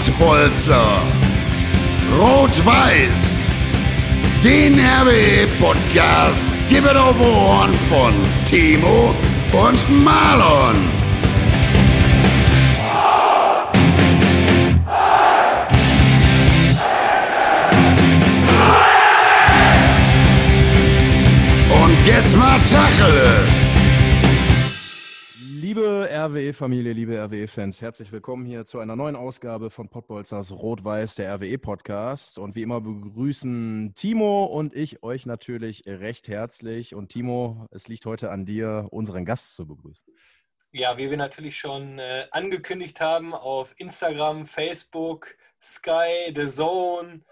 Pottbolzer. Rot-Weiß. Den RWE-Podcast gibt auf Ohren von Timo und Marlon. Und jetzt mal Tacheles. RWE-Familie, liebe RWE-Fans, herzlich willkommen hier zu einer neuen Ausgabe von Pottbolzers Rot-Weiß, der RWE-Podcast. Und wie immer begrüßen Timo und ich euch natürlich recht herzlich. Und Timo, es liegt heute an dir, unseren Gast zu begrüßen. Ja, wie wir natürlich schon äh, angekündigt haben auf Instagram, Facebook, Sky, The Zone,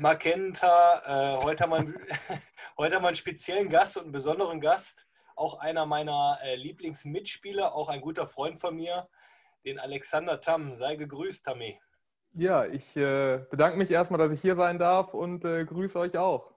Magenta. Äh, heute, haben wir, heute haben wir einen speziellen Gast und einen besonderen Gast. Auch einer meiner äh, Lieblingsmitspieler, auch ein guter Freund von mir, den Alexander Tam. Sei gegrüßt, Tammy. Ja, ich äh, bedanke mich erstmal, dass ich hier sein darf und äh, grüße euch auch.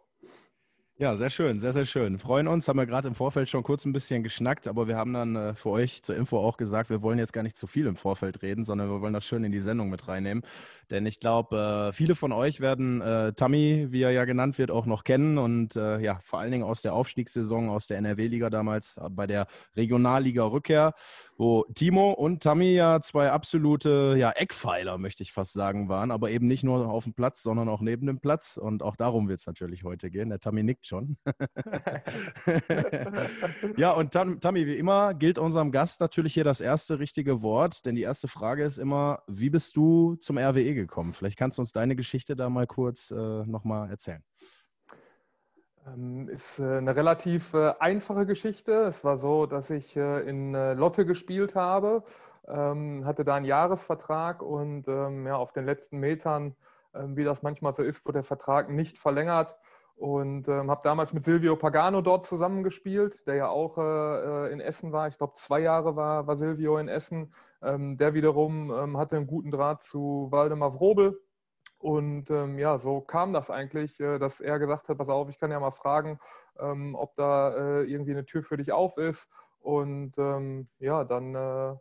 Ja, sehr schön, sehr, sehr schön. Freuen uns, haben wir gerade im Vorfeld schon kurz ein bisschen geschnackt, aber wir haben dann äh, für euch zur Info auch gesagt, wir wollen jetzt gar nicht zu viel im Vorfeld reden, sondern wir wollen das schön in die Sendung mit reinnehmen. Denn ich glaube, äh, viele von euch werden äh, Tammy, wie er ja genannt wird, auch noch kennen und äh, ja, vor allen Dingen aus der Aufstiegssaison, aus der NRW-Liga damals, äh, bei der Regionalliga-Rückkehr, wo Timo und Tammy ja zwei absolute ja, Eckpfeiler, möchte ich fast sagen, waren, aber eben nicht nur auf dem Platz, sondern auch neben dem Platz. Und auch darum wird es natürlich heute gehen. Der Tammy nickt schon. ja, und Tam, Tammy, wie immer gilt unserem Gast natürlich hier das erste richtige Wort, denn die erste Frage ist immer, wie bist du zum RWE gekommen? Vielleicht kannst du uns deine Geschichte da mal kurz äh, nochmal erzählen. Ähm, ist äh, eine relativ äh, einfache Geschichte. Es war so, dass ich äh, in Lotte gespielt habe, ähm, hatte da einen Jahresvertrag und ähm, ja, auf den letzten Metern, wie das manchmal so ist, wurde der Vertrag nicht verlängert und habe damals mit Silvio Pagano dort zusammengespielt, der ja auch in Essen war. Ich glaube, zwei Jahre war, war Silvio in Essen. Der wiederum hatte einen guten Draht zu Waldemar Wrobel. Und ähm, ja, so kam das eigentlich, äh, dass er gesagt hat, pass auf, ich kann ja mal fragen, ähm, ob da äh, irgendwie eine Tür für dich auf ist. Und ähm, ja, dann äh,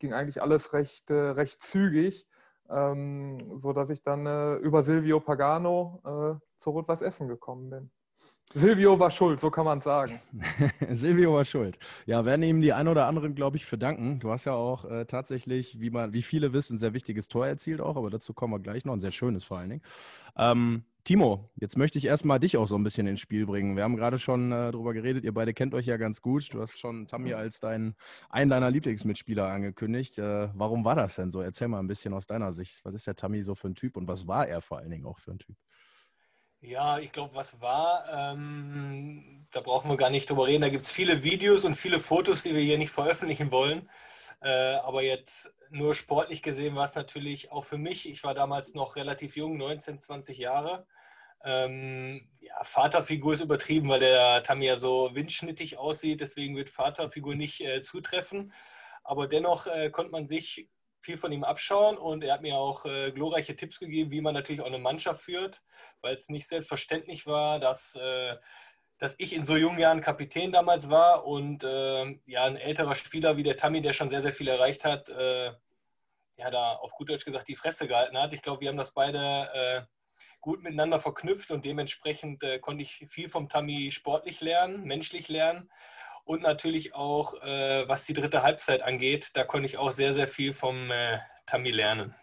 ging eigentlich alles recht, äh, recht zügig ähm, sodass ich dann äh, über Silvio Pagano äh, zu Rot-Weiß Essen gekommen bin. Silvio war schuld, so kann man sagen. Silvio war schuld. Ja, werden ihm die ein oder anderen, glaube ich, verdanken. Du hast ja auch äh, tatsächlich, wie man, wie viele wissen, ein sehr wichtiges Tor erzielt auch, aber dazu kommen wir gleich noch, ein sehr schönes vor allen Dingen. Ähm, Timo, jetzt möchte ich erstmal dich auch so ein bisschen ins Spiel bringen. Wir haben gerade schon äh, darüber geredet, ihr beide kennt euch ja ganz gut. Du hast schon Tammy als dein, einen deiner Lieblingsmitspieler angekündigt. Äh, warum war das denn so? Erzähl mal ein bisschen aus deiner Sicht. Was ist der Tammy so für ein Typ und was war er vor allen Dingen auch für ein Typ? Ja, ich glaube, was war, ähm, da brauchen wir gar nicht drüber reden. Da gibt es viele Videos und viele Fotos, die wir hier nicht veröffentlichen wollen. Äh, aber jetzt nur sportlich gesehen war es natürlich auch für mich, ich war damals noch relativ jung, 19, 20 Jahre. Ähm, ja, Vaterfigur ist übertrieben, weil der Tammy ja so windschnittig aussieht, deswegen wird Vaterfigur nicht äh, zutreffen. Aber dennoch äh, konnte man sich viel von ihm abschauen und er hat mir auch äh, glorreiche Tipps gegeben, wie man natürlich auch eine Mannschaft führt, weil es nicht selbstverständlich war, dass, äh, dass ich in so jungen Jahren Kapitän damals war und äh, ja, ein älterer Spieler wie der Tammy, der schon sehr, sehr viel erreicht hat, äh, ja, da auf gut Deutsch gesagt die Fresse gehalten hat. Ich glaube, wir haben das beide äh, gut miteinander verknüpft und dementsprechend äh, konnte ich viel vom Tammy sportlich lernen, menschlich lernen und natürlich auch, äh, was die dritte Halbzeit angeht, da konnte ich auch sehr, sehr viel vom äh, Tammy lernen.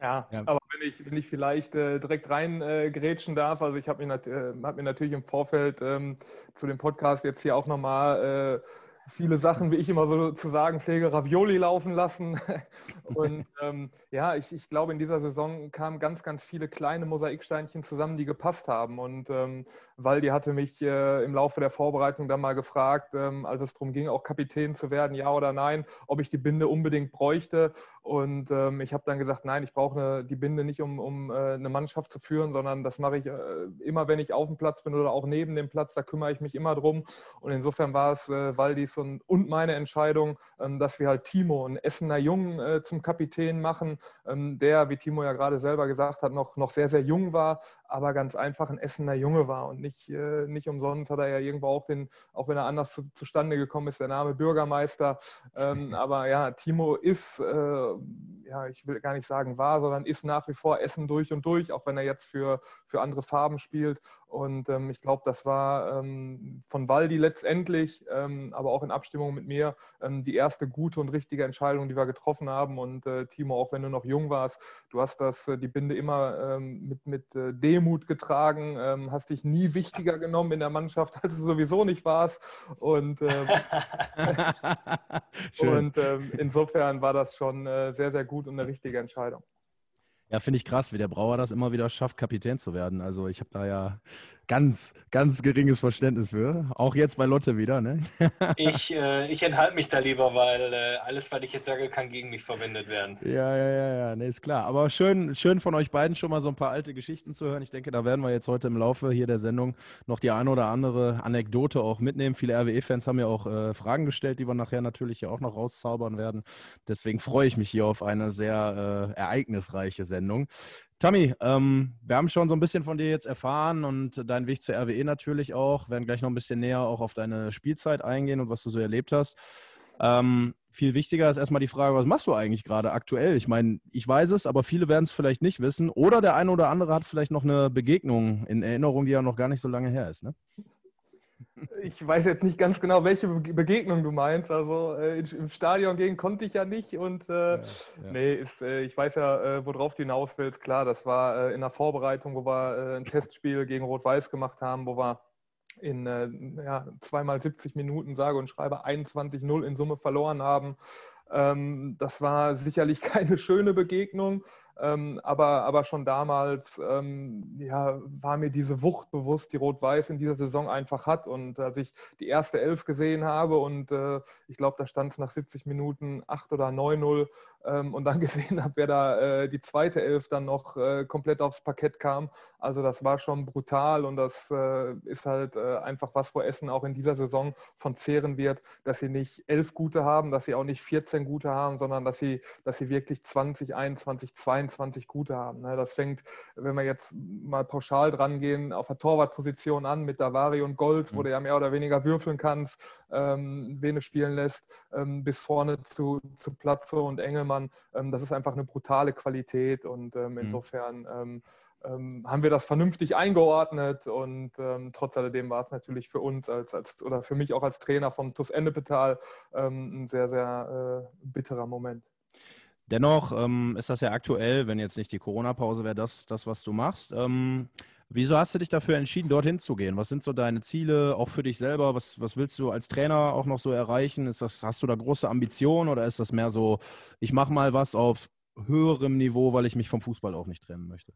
Ja, ja, aber wenn ich, wenn ich vielleicht äh, direkt rein äh, darf, also ich habe mir, äh, hab mir natürlich im Vorfeld ähm, zu dem Podcast jetzt hier auch nochmal äh, viele Sachen, wie ich immer so zu sagen pflege, Ravioli laufen lassen. Und ähm, ja, ich, ich glaube, in dieser Saison kamen ganz, ganz viele kleine Mosaiksteinchen zusammen, die gepasst haben. Und ähm, Waldi hatte mich äh, im Laufe der Vorbereitung dann mal gefragt, ähm, als es darum ging, auch Kapitän zu werden, ja oder nein, ob ich die Binde unbedingt bräuchte. Und ähm, ich habe dann gesagt, nein, ich brauche die Binde nicht, um, um äh, eine Mannschaft zu führen, sondern das mache ich äh, immer, wenn ich auf dem Platz bin oder auch neben dem Platz, da kümmere ich mich immer drum. Und insofern war es äh, Waldis und, und meine Entscheidung, ähm, dass wir halt Timo, einen Essener Jungen, äh, zum Kapitän machen, ähm, der, wie Timo ja gerade selber gesagt hat, noch, noch sehr, sehr jung war, aber ganz einfach ein Essener Junge war. Und nicht, äh, nicht umsonst hat er ja irgendwo auch den, auch wenn er anders zu, zustande gekommen ist, der Name Bürgermeister. Ähm, aber ja, Timo ist äh, ja, ich will gar nicht sagen war, sondern ist nach wie vor Essen durch und durch, auch wenn er jetzt für, für andere Farben spielt. Und ähm, ich glaube, das war ähm, von Waldi letztendlich, ähm, aber auch in Abstimmung mit mir, ähm, die erste gute und richtige Entscheidung, die wir getroffen haben. Und äh, Timo, auch wenn du noch jung warst, du hast das, äh, die Binde immer ähm, mit, mit äh, Demut getragen, ähm, hast dich nie wichtiger genommen in der Mannschaft, als du sowieso nicht warst. Und, und insofern war das schon äh, sehr, sehr gut und eine richtige Entscheidung. Ja, finde ich krass, wie der Brauer das immer wieder schafft, Kapitän zu werden. Also ich habe da ja ganz, ganz geringes Verständnis für. Auch jetzt bei Lotte wieder, ne? ich, äh, ich enthalte mich da lieber, weil äh, alles, was ich jetzt sage, kann gegen mich verwendet werden. Ja, ja, ja, ja, ne, ist klar. Aber schön, schön von euch beiden schon mal so ein paar alte Geschichten zu hören. Ich denke, da werden wir jetzt heute im Laufe hier der Sendung noch die eine oder andere Anekdote auch mitnehmen. Viele RWE-Fans haben ja auch äh, Fragen gestellt, die wir nachher natürlich ja auch noch rauszaubern werden. Deswegen freue ich mich hier auf eine sehr äh, ereignisreiche Sendung. Tammy, ähm, wir haben schon so ein bisschen von dir jetzt erfahren und deinen Weg zur RWE natürlich auch. Wir werden gleich noch ein bisschen näher auch auf deine Spielzeit eingehen und was du so erlebt hast. Ähm, viel wichtiger ist erstmal die Frage, was machst du eigentlich gerade aktuell? Ich meine, ich weiß es, aber viele werden es vielleicht nicht wissen. Oder der eine oder andere hat vielleicht noch eine Begegnung in Erinnerung, die ja noch gar nicht so lange her ist. Ne? Ich weiß jetzt nicht ganz genau, welche Begegnung du meinst. Also äh, im Stadion gehen konnte ich ja nicht und äh, ja, ja. nee, ist, äh, ich weiß ja, äh, worauf du hinaus willst. Klar, das war äh, in der Vorbereitung, wo wir äh, ein Testspiel gegen Rot-Weiß gemacht haben, wo wir in ja, zweimal 70 Minuten sage und schreibe 21-0 in Summe verloren haben. Ähm, das war sicherlich keine schöne Begegnung. Ähm, aber, aber schon damals ähm, ja, war mir diese Wucht bewusst, die Rot-Weiß in dieser Saison einfach hat. Und als ich die erste Elf gesehen habe und äh, ich glaube, da stand es nach 70 Minuten 8 oder 9-0 ähm, und dann gesehen habe, wer da äh, die zweite Elf dann noch äh, komplett aufs Parkett kam. Also das war schon brutal und das äh, ist halt äh, einfach was, wo Essen auch in dieser Saison von zehren wird, dass sie nicht elf gute haben, dass sie auch nicht 14 gute haben, sondern dass sie, dass sie wirklich 20, 21, 22 22 gute haben. Ne? Das fängt, wenn wir jetzt mal pauschal dran gehen, auf der Torwartposition an mit Davari und Gold, mhm. wo du ja mehr oder weniger würfeln kannst, ähm, wen du spielen lässt, ähm, bis vorne zu, zu Platzo und Engelmann. Ähm, das ist einfach eine brutale Qualität und ähm, mhm. insofern ähm, ähm, haben wir das vernünftig eingeordnet und ähm, trotz alledem war es natürlich für uns als, als oder für mich auch als Trainer von TuS Endepetal ähm, ein sehr, sehr äh, bitterer Moment. Dennoch ähm, ist das ja aktuell, wenn jetzt nicht die Corona-Pause wäre, das, das, was du machst. Ähm, wieso hast du dich dafür entschieden, dorthin zu gehen? Was sind so deine Ziele, auch für dich selber? Was, was willst du als Trainer auch noch so erreichen? Ist das, hast du da große Ambitionen oder ist das mehr so, ich mache mal was auf höherem Niveau, weil ich mich vom Fußball auch nicht trennen möchte?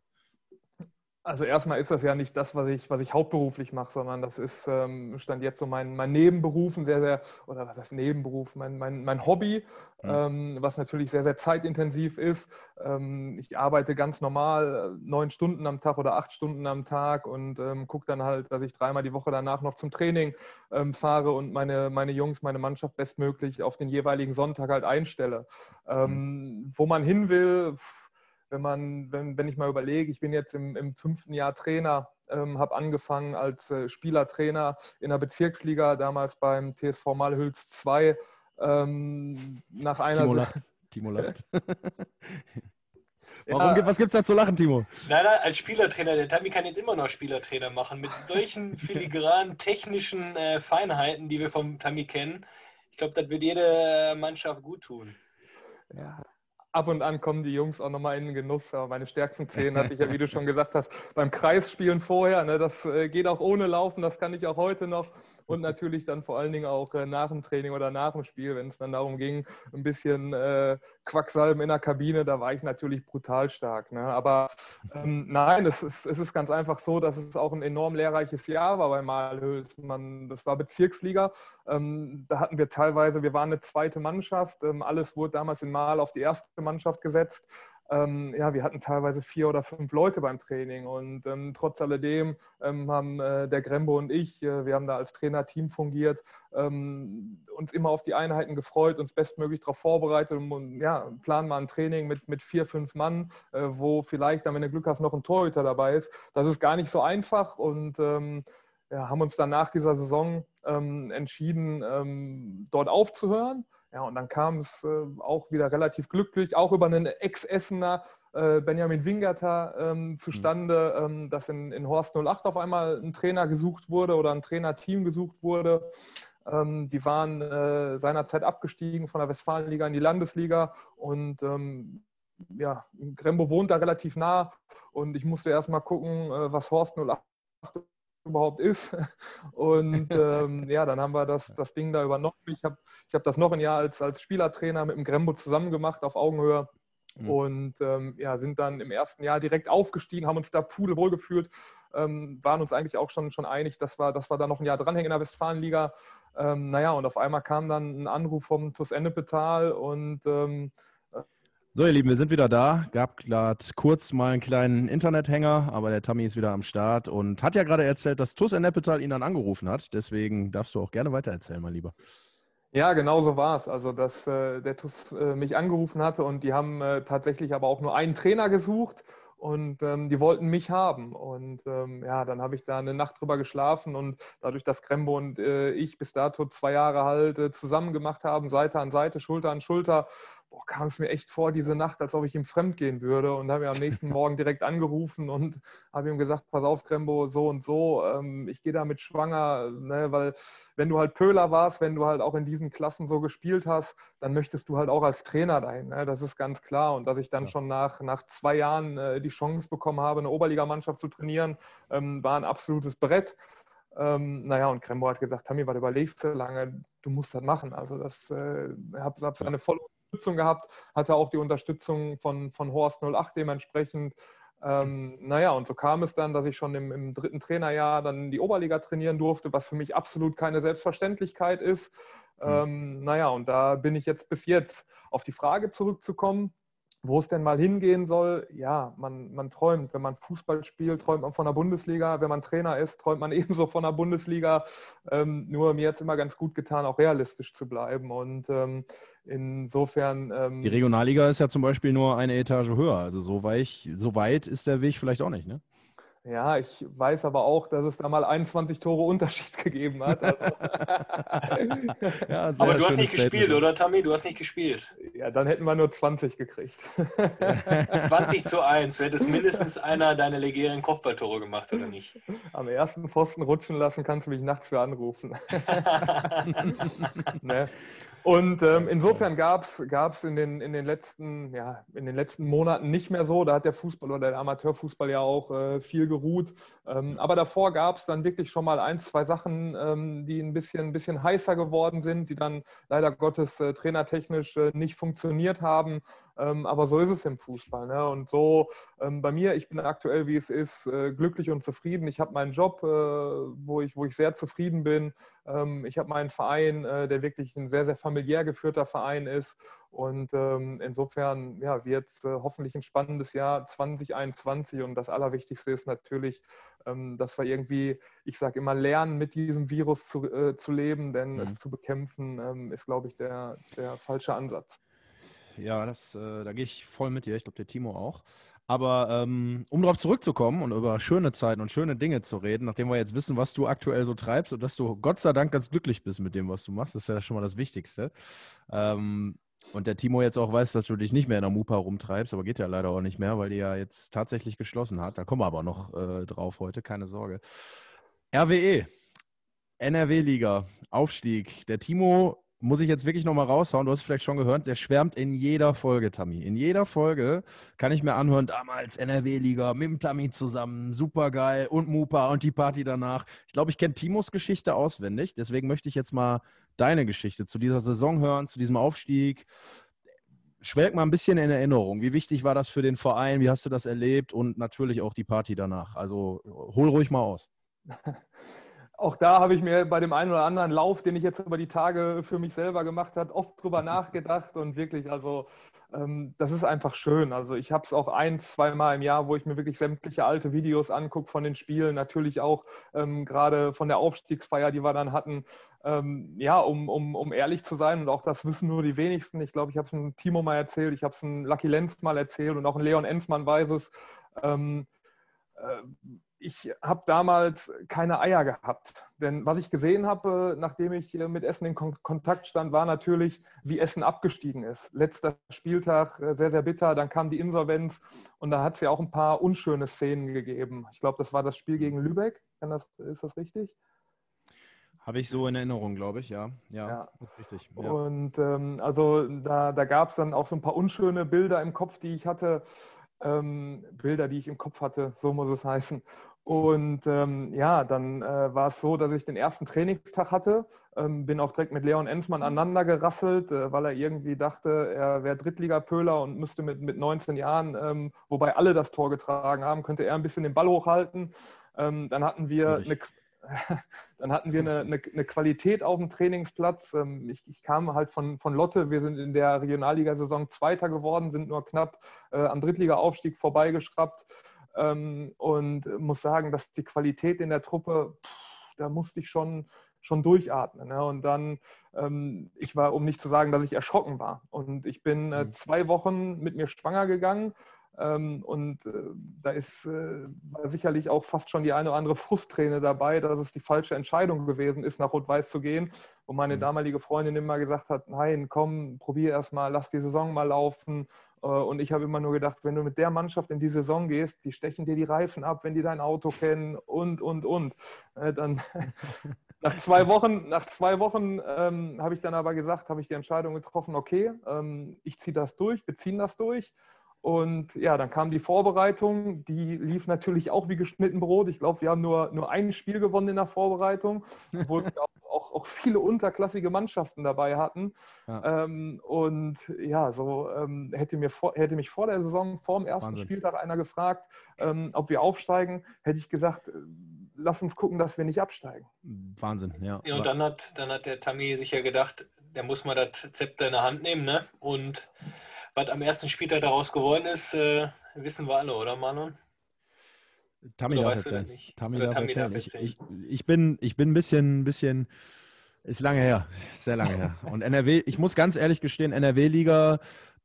Also erstmal ist das ja nicht das, was ich, was ich hauptberuflich mache, sondern das ist, ähm, stand jetzt so mein, mein Nebenberuf, ein sehr, sehr, oder was heißt Nebenberuf, mein, mein, mein Hobby, mhm. ähm, was natürlich sehr, sehr zeitintensiv ist. Ähm, ich arbeite ganz normal äh, neun Stunden am Tag oder acht Stunden am Tag und ähm, gucke dann halt, dass ich dreimal die Woche danach noch zum Training ähm, fahre und meine, meine Jungs, meine Mannschaft bestmöglich auf den jeweiligen Sonntag halt einstelle. Mhm. Wo man hin will, pff, wenn man, wenn, wenn ich mal überlege, ich bin jetzt im, im fünften Jahr Trainer, ähm, habe angefangen als äh, Spielertrainer in der Bezirksliga, damals beim TSV Malhüls 2. Ähm, nach einer Timo lacht. Timo lacht. Warum, ja. Was gibt es da zu lachen, Timo? Nein, nein, als Spielertrainer, der Tami kann jetzt immer noch Spielertrainer machen, mit solchen filigranen technischen äh, Feinheiten, die wir vom Tami kennen. Ich glaube, das wird jede Mannschaft gut tun. Ja, ab und an kommen die Jungs auch nochmal in den Genuss. Aber meine stärksten Szenen hatte ich ja, wie du schon gesagt hast, beim Kreisspielen vorher. Ne, das äh, geht auch ohne Laufen, das kann ich auch heute noch und natürlich dann vor allen Dingen auch äh, nach dem Training oder nach dem Spiel, wenn es dann darum ging, ein bisschen äh, Quacksalben in der Kabine, da war ich natürlich brutal stark. Ne? Aber ähm, nein, es ist, es ist ganz einfach so, dass es auch ein enorm lehrreiches Jahr war bei Malhöls. Man, das war Bezirksliga. Ähm, da hatten wir teilweise, wir waren eine zweite Mannschaft. Ähm, alles wurde damals in Mal auf die erste Mannschaft gesetzt ähm, ja, wir hatten teilweise vier oder fünf Leute beim Training und ähm, trotz alledem ähm, haben äh, der Grembo und ich, äh, wir haben da als Trainerteam fungiert, ähm, uns immer auf die Einheiten gefreut, uns bestmöglich darauf vorbereitet und ja, planen mal ein Training mit, mit vier, fünf Mann, äh, wo vielleicht dann, wenn du Glück hast, noch ein Torhüter dabei ist. Das ist gar nicht so einfach und ähm, ja, haben uns dann nach dieser Saison ähm, entschieden, ähm, dort aufzuhören. Ja, und dann kam es äh, auch wieder relativ glücklich, auch über einen Ex-Essener äh, Benjamin Wingerter ähm, zustande, mhm. ähm, dass in, in Horst 08 auf einmal ein Trainer gesucht wurde oder ein Trainerteam gesucht wurde. Ähm, die waren äh, seinerzeit abgestiegen von der Westfalenliga in die Landesliga und ähm, ja, Grembo wohnt da relativ nah und ich musste erst mal gucken, äh, was Horst 08 überhaupt ist. Und ähm, ja, dann haben wir das, das Ding da übernommen. Ich habe ich hab das noch ein Jahr als, als Spielertrainer mit dem Grembo zusammen gemacht auf Augenhöhe. Mhm. Und ähm, ja, sind dann im ersten Jahr direkt aufgestiegen, haben uns da pudelwohl gefühlt, ähm, waren uns eigentlich auch schon, schon einig, dass wir, dass wir da noch ein Jahr dranhängen in der Westfalenliga. Ähm, naja, und auf einmal kam dann ein Anruf vom TuS Ennepetal und ähm, so, ihr Lieben, wir sind wieder da. Gab gerade kurz mal einen kleinen Internethänger, aber der Tammy ist wieder am Start und hat ja gerade erzählt, dass TuS Ennepetal ihn dann angerufen hat. Deswegen darfst du auch gerne weitererzählen, mein Lieber. Ja, genau so war es. Also, dass äh, der TuS äh, mich angerufen hatte und die haben äh, tatsächlich aber auch nur einen Trainer gesucht und ähm, die wollten mich haben. Und ähm, ja, dann habe ich da eine Nacht drüber geschlafen und dadurch, dass Krembo und äh, ich bis dato zwei Jahre halt zusammen gemacht haben, Seite an Seite, Schulter an Schulter, kam es mir echt vor, diese Nacht, als ob ich ihm fremd gehen würde. Und habe ihn am nächsten Morgen direkt angerufen und habe ihm gesagt, pass auf, Krembo, so und so, ähm, ich gehe damit schwanger, ne, weil wenn du halt Pöhler warst, wenn du halt auch in diesen Klassen so gespielt hast, dann möchtest du halt auch als Trainer dahin. Ne? Das ist ganz klar. Und dass ich dann ja. schon nach, nach zwei Jahren äh, die Chance bekommen habe, eine Oberligamannschaft zu trainieren, ähm, war ein absolutes Brett. Ähm, naja, und Krembo hat gesagt, Tammy, was überlegst du lange? Du musst das machen. Also das äh, habe hab seine volle Unterstützung gehabt, hatte auch die Unterstützung von, von Horst 08 dementsprechend. Ähm, naja, und so kam es dann, dass ich schon im, im, dritten Trainerjahr dann die Oberliga trainieren durfte, was für mich absolut keine Selbstverständlichkeit ist. Mhm. Ähm, naja, und da bin ich jetzt bis jetzt. Auf die Frage zurückzukommen, wo es denn mal hingehen soll, ja, man, man träumt. Wenn man Fußball spielt, träumt man von der Bundesliga. Wenn man Trainer ist, träumt man ebenso von der Bundesliga. Ähm, nur mir hat es immer ganz gut getan, auch realistisch zu bleiben. Und ähm, insofern. Ähm, Die Regionalliga ist ja zum Beispiel nur eine Etage höher. Also so, weich, so weit ist der Weg vielleicht auch nicht, ne? Ja, ich weiß aber auch, dass es da mal 21 Tore Unterschied gegeben hat. Also ja, aber du hast nicht gespielt, oder Tammy? Du hast nicht gespielt. Ja, dann hätten wir nur 20 gekriegt. 20 zu 1. Du hättest mindestens einer deiner legendären Kopfballtore gemacht, oder nicht? Am ersten Pfosten rutschen lassen kannst du mich nachts für anrufen. ne? Und ähm, insofern gab es in den, in, den letzten, ja, in den letzten Monaten nicht mehr so. Da hat der Fußball oder der Amateurfußball ja auch äh, viel geruht. Ähm, aber davor gab es dann wirklich schon mal ein, zwei Sachen, ähm, die ein bisschen, ein bisschen heißer geworden sind, die dann leider Gottes äh, trainertechnisch äh, nicht funktioniert haben. Ähm, aber so ist es im Fußball. Ne? Und so ähm, bei mir, ich bin aktuell, wie es ist, äh, glücklich und zufrieden. Ich habe meinen Job, äh, wo, ich, wo ich sehr zufrieden bin. Ähm, ich habe meinen Verein, äh, der wirklich ein sehr, sehr familiär geführter Verein ist. Und ähm, insofern ja, wird es äh, hoffentlich ein spannendes Jahr 2021. Und das Allerwichtigste ist natürlich, ähm, dass wir irgendwie, ich sage immer, lernen, mit diesem Virus zu, äh, zu leben, denn mhm. es zu bekämpfen ähm, ist, glaube ich, der, der falsche Ansatz ja, das, äh, da gehe ich voll mit dir. Ich glaube, der Timo auch. Aber ähm, um darauf zurückzukommen und über schöne Zeiten und schöne Dinge zu reden, nachdem wir jetzt wissen, was du aktuell so treibst und dass du Gott sei Dank ganz glücklich bist mit dem, was du machst, ist ja schon mal das Wichtigste. Ähm, und der Timo jetzt auch weiß, dass du dich nicht mehr in der Mupa rumtreibst, aber geht ja leider auch nicht mehr, weil die ja jetzt tatsächlich geschlossen hat. Da kommen wir aber noch äh, drauf heute, keine Sorge. RWE, NRW-Liga, Aufstieg. Der Timo muss ich jetzt wirklich nochmal raushauen, du hast es vielleicht schon gehört, der schwärmt in jeder Folge, Tammy. In jeder Folge kann ich mir anhören, damals NRW-Liga mit dem Tammy zusammen, super geil und Mupa und die Party danach. Ich glaube, ich kenne Timos Geschichte auswendig, deswegen möchte ich jetzt mal deine Geschichte zu dieser Saison hören, zu diesem Aufstieg. Schwelg mal ein bisschen in Erinnerung. Wie wichtig war das für den Verein? Wie hast du das erlebt? Und natürlich auch die Party danach. Also hol ruhig mal aus. auch da habe ich mir bei dem einen oder anderen Lauf, den ich jetzt über die Tage für mich selber gemacht habe, oft drüber nachgedacht und wirklich, also ähm, das ist einfach schön. Also ich habe es auch ein, zweimal im Jahr, wo ich mir wirklich sämtliche alte Videos angucke von den Spielen, natürlich auch ähm, gerade von der Aufstiegsfeier, die wir dann hatten. Ähm, ja, um, um, um ehrlich zu sein, und auch das wissen nur die wenigsten. Ich glaube, ich habe es einem Timo mal erzählt, ich habe es einem Lucky Lenz mal erzählt und auch ein Leon Enzmann weiß es. Ähm, äh, ich habe damals keine Eier gehabt. Denn was ich gesehen habe, nachdem ich mit Essen in Kontakt stand, war natürlich, wie Essen abgestiegen ist. Letzter Spieltag, äh, sehr, sehr bitter. Dann kam die Insolvenz und da hat es ja auch ein paar unschöne Szenen gegeben. Ich glaube, das war das Spiel gegen Lübeck. Das, ist das richtig? Habe ich so in Erinnerung, glaube ich, ja. Ja, ja. ist richtig. Ja. Und ähm, also da, da gab es dann auch so ein paar unschöne Bilder im Kopf, die ich hatte. Ähm, Bilder, die ich im Kopf hatte, so muss es heißen. Und ähm, ja, dann äh, war es so, dass ich den ersten Trainingstag hatte. Ähm, bin auch direkt mit Leon Enzmann aneinander gerasselt, äh, weil er irgendwie dachte, er wäre Drittligapöler und müsste mit, mit 19 Jahren, ähm, wobei alle das Tor getragen haben, könnte er ein bisschen den Ball hochhalten. Ähm, dann hatten wir eine, dann hatten wir eine, eine, eine, Qualität auf dem Trainingsplatz. Ähm, ich, ich, kam halt von, von Lotte. Wir sind in der Regionalligasaison Zweiter geworden, sind nur knapp äh, am Drittliga-Aufstieg vorbeigeschraubt ähm, und muss sagen, dass die Qualität in der Truppe, pff, da musste ich schon, schon durchatmen. Ne? Und dann, ähm, ich war, um nicht zu sagen, dass ich erschrocken war. Und ich bin äh, mhm. zwei Wochen mit mir schwanger gegangen. Ähm, und äh, da ist äh, war sicherlich auch fast schon die eine oder andere Frustträne dabei, dass es die falsche Entscheidung gewesen ist, nach Rot-Weiß zu gehen. Wo meine mhm. damalige Freundin immer gesagt hat, nein, komm, probier erst mal, lass die Saison mal laufen. Äh, und ich habe immer nur gedacht, wenn du mit der Mannschaft in die Saison gehst, die stechen dir die Reifen ab, wenn die dein Auto kennen und, und, und. Dann nach zwei Wochen, nach zwei Wochen ähm, habe ich dann aber gesagt, habe ich die Entscheidung getroffen, okay, ähm, ich ziehe das durch, wir ziehen das durch. Und ja, dann kam die Vorbereitung, die lief natürlich auch wie geschnitten Brot. Ich glaube, wir haben nur, nur ein Spiel gewonnen in der Vorbereitung, obwohl wir auch auch, auch viele unterklassige Mannschaften dabei hatten. Ja. Ähm, und ja, so ähm, hätte, mir vor, hätte mich vor der Saison, vor dem ersten Wahnsinn. Spieltag einer gefragt, ähm, ob wir aufsteigen, hätte ich gesagt, äh, lass uns gucken, dass wir nicht absteigen. Wahnsinn, ja. ja und dann hat, dann hat der Tammy sich ja gedacht, der muss mal das Zepter in der Hand nehmen, ne? Und was am ersten Spieltag daraus geworden ist, äh, wissen wir alle, oder Manon? Tammy darf erzählen. Tammy darf Tammy erzählen. Darf erzählen. Ich, ich, ich, bin, ich bin ein bisschen, bisschen, ist lange her, sehr lange her. Und NRW, ich muss ganz ehrlich gestehen, NRW-Liga,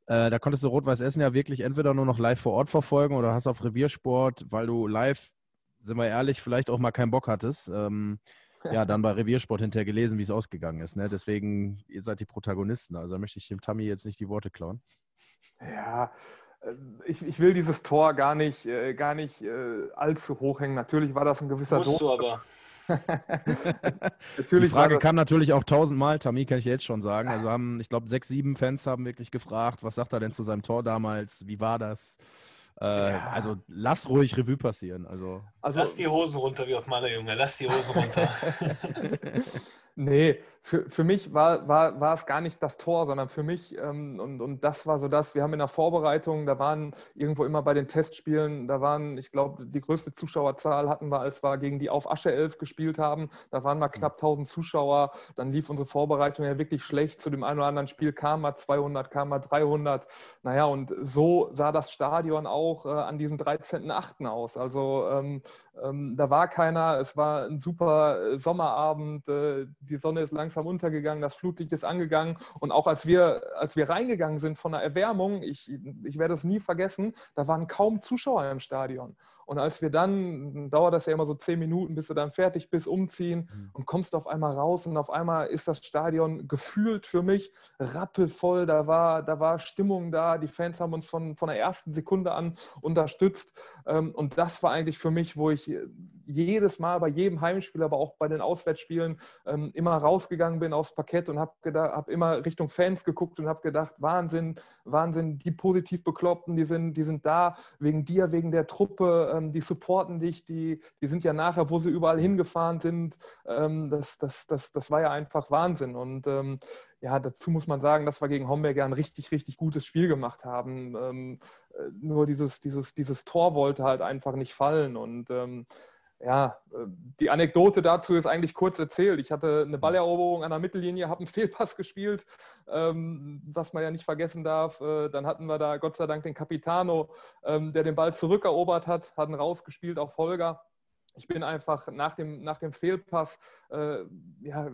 äh, da konntest du Rot-Weiß Essen ja wirklich entweder nur noch live vor Ort verfolgen oder hast auf Reviersport, weil du live, sind wir ehrlich, vielleicht auch mal keinen Bock hattest. Ähm, ja, dann bei Reviersport hinterher gelesen, wie es ausgegangen ist. Ne? Deswegen, ihr seid die Protagonisten. Also möchte ich dem Tammy jetzt nicht die Worte klauen. Ja, ich, ich, will dieses Tor gar nicht, äh, gar nicht äh, allzu hoch hängen. Natürlich war das ein gewisser Musst du aber. Die Frage kam natürlich auch tausendmal, Tami, kann ich jetzt schon sagen. Also haben, ich glaube, sechs, sieben Fans haben wirklich gefragt, was sagt er denn zu seinem Tor damals? Wie war das? Äh, ja. Also lass ruhig Revue passieren. Also, also, lass die Hosen runter, wie auf meiner Junge. Lass die Hosen runter. Nee, für, für mich war, war, war es gar nicht das Tor, sondern für mich, ähm, und, und das war so das, wir haben in der Vorbereitung, da waren irgendwo immer bei den Testspielen, da waren, ich glaube, die größte Zuschauerzahl hatten wir, als wir gegen die Auf Asche 11 gespielt haben, da waren mal knapp 1000 Zuschauer, dann lief unsere Vorbereitung ja wirklich schlecht, zu dem einen oder anderen Spiel kam mal 200, kam mal 300, naja, und so sah das Stadion auch äh, an diesem 13.8. aus, also ähm, ähm, da war keiner, es war ein super äh, Sommerabend, äh, die Sonne ist langsam untergegangen, das Flutlicht ist angegangen und auch als wir, als wir reingegangen sind von der Erwärmung, ich, ich werde es nie vergessen, da waren kaum Zuschauer im Stadion. Und als wir dann, dauert das ja immer so zehn Minuten, bis du dann fertig bist, umziehen mhm. und kommst auf einmal raus und auf einmal ist das Stadion gefühlt für mich rappelvoll. Da war, da war Stimmung da. Die Fans haben uns von, von der ersten Sekunde an unterstützt. Ähm, und das war eigentlich für mich, wo ich jedes Mal bei jedem Heimspiel, aber auch bei den Auswärtsspielen ähm, immer rausgegangen bin aufs Parkett und habe hab immer Richtung Fans geguckt und habe gedacht, Wahnsinn, Wahnsinn, die positiv Bekloppten, die sind, die sind da wegen dir, wegen der Truppe, ähm, die supporten dich, die, die sind ja nachher, wo sie überall hingefahren sind. Ähm, das, das, das, das war ja einfach Wahnsinn. Und ähm, ja, dazu muss man sagen, dass wir gegen Homberg ja ein richtig, richtig gutes Spiel gemacht haben. Ähm, äh, nur dieses, dieses, dieses Tor wollte halt einfach nicht fallen. Und ähm, ja, äh, die Anekdote dazu ist eigentlich kurz erzählt. Ich hatte eine Balleroberung an der Mittellinie, habe einen Fehlpass gespielt, ähm, was man ja nicht vergessen darf. Äh, dann hatten wir da Gott sei Dank den Capitano, ähm, der den Ball zurückerobert hat, hatten rausgespielt auf Folger. Ich bin einfach nach dem, nach dem Fehlpass, äh, ja,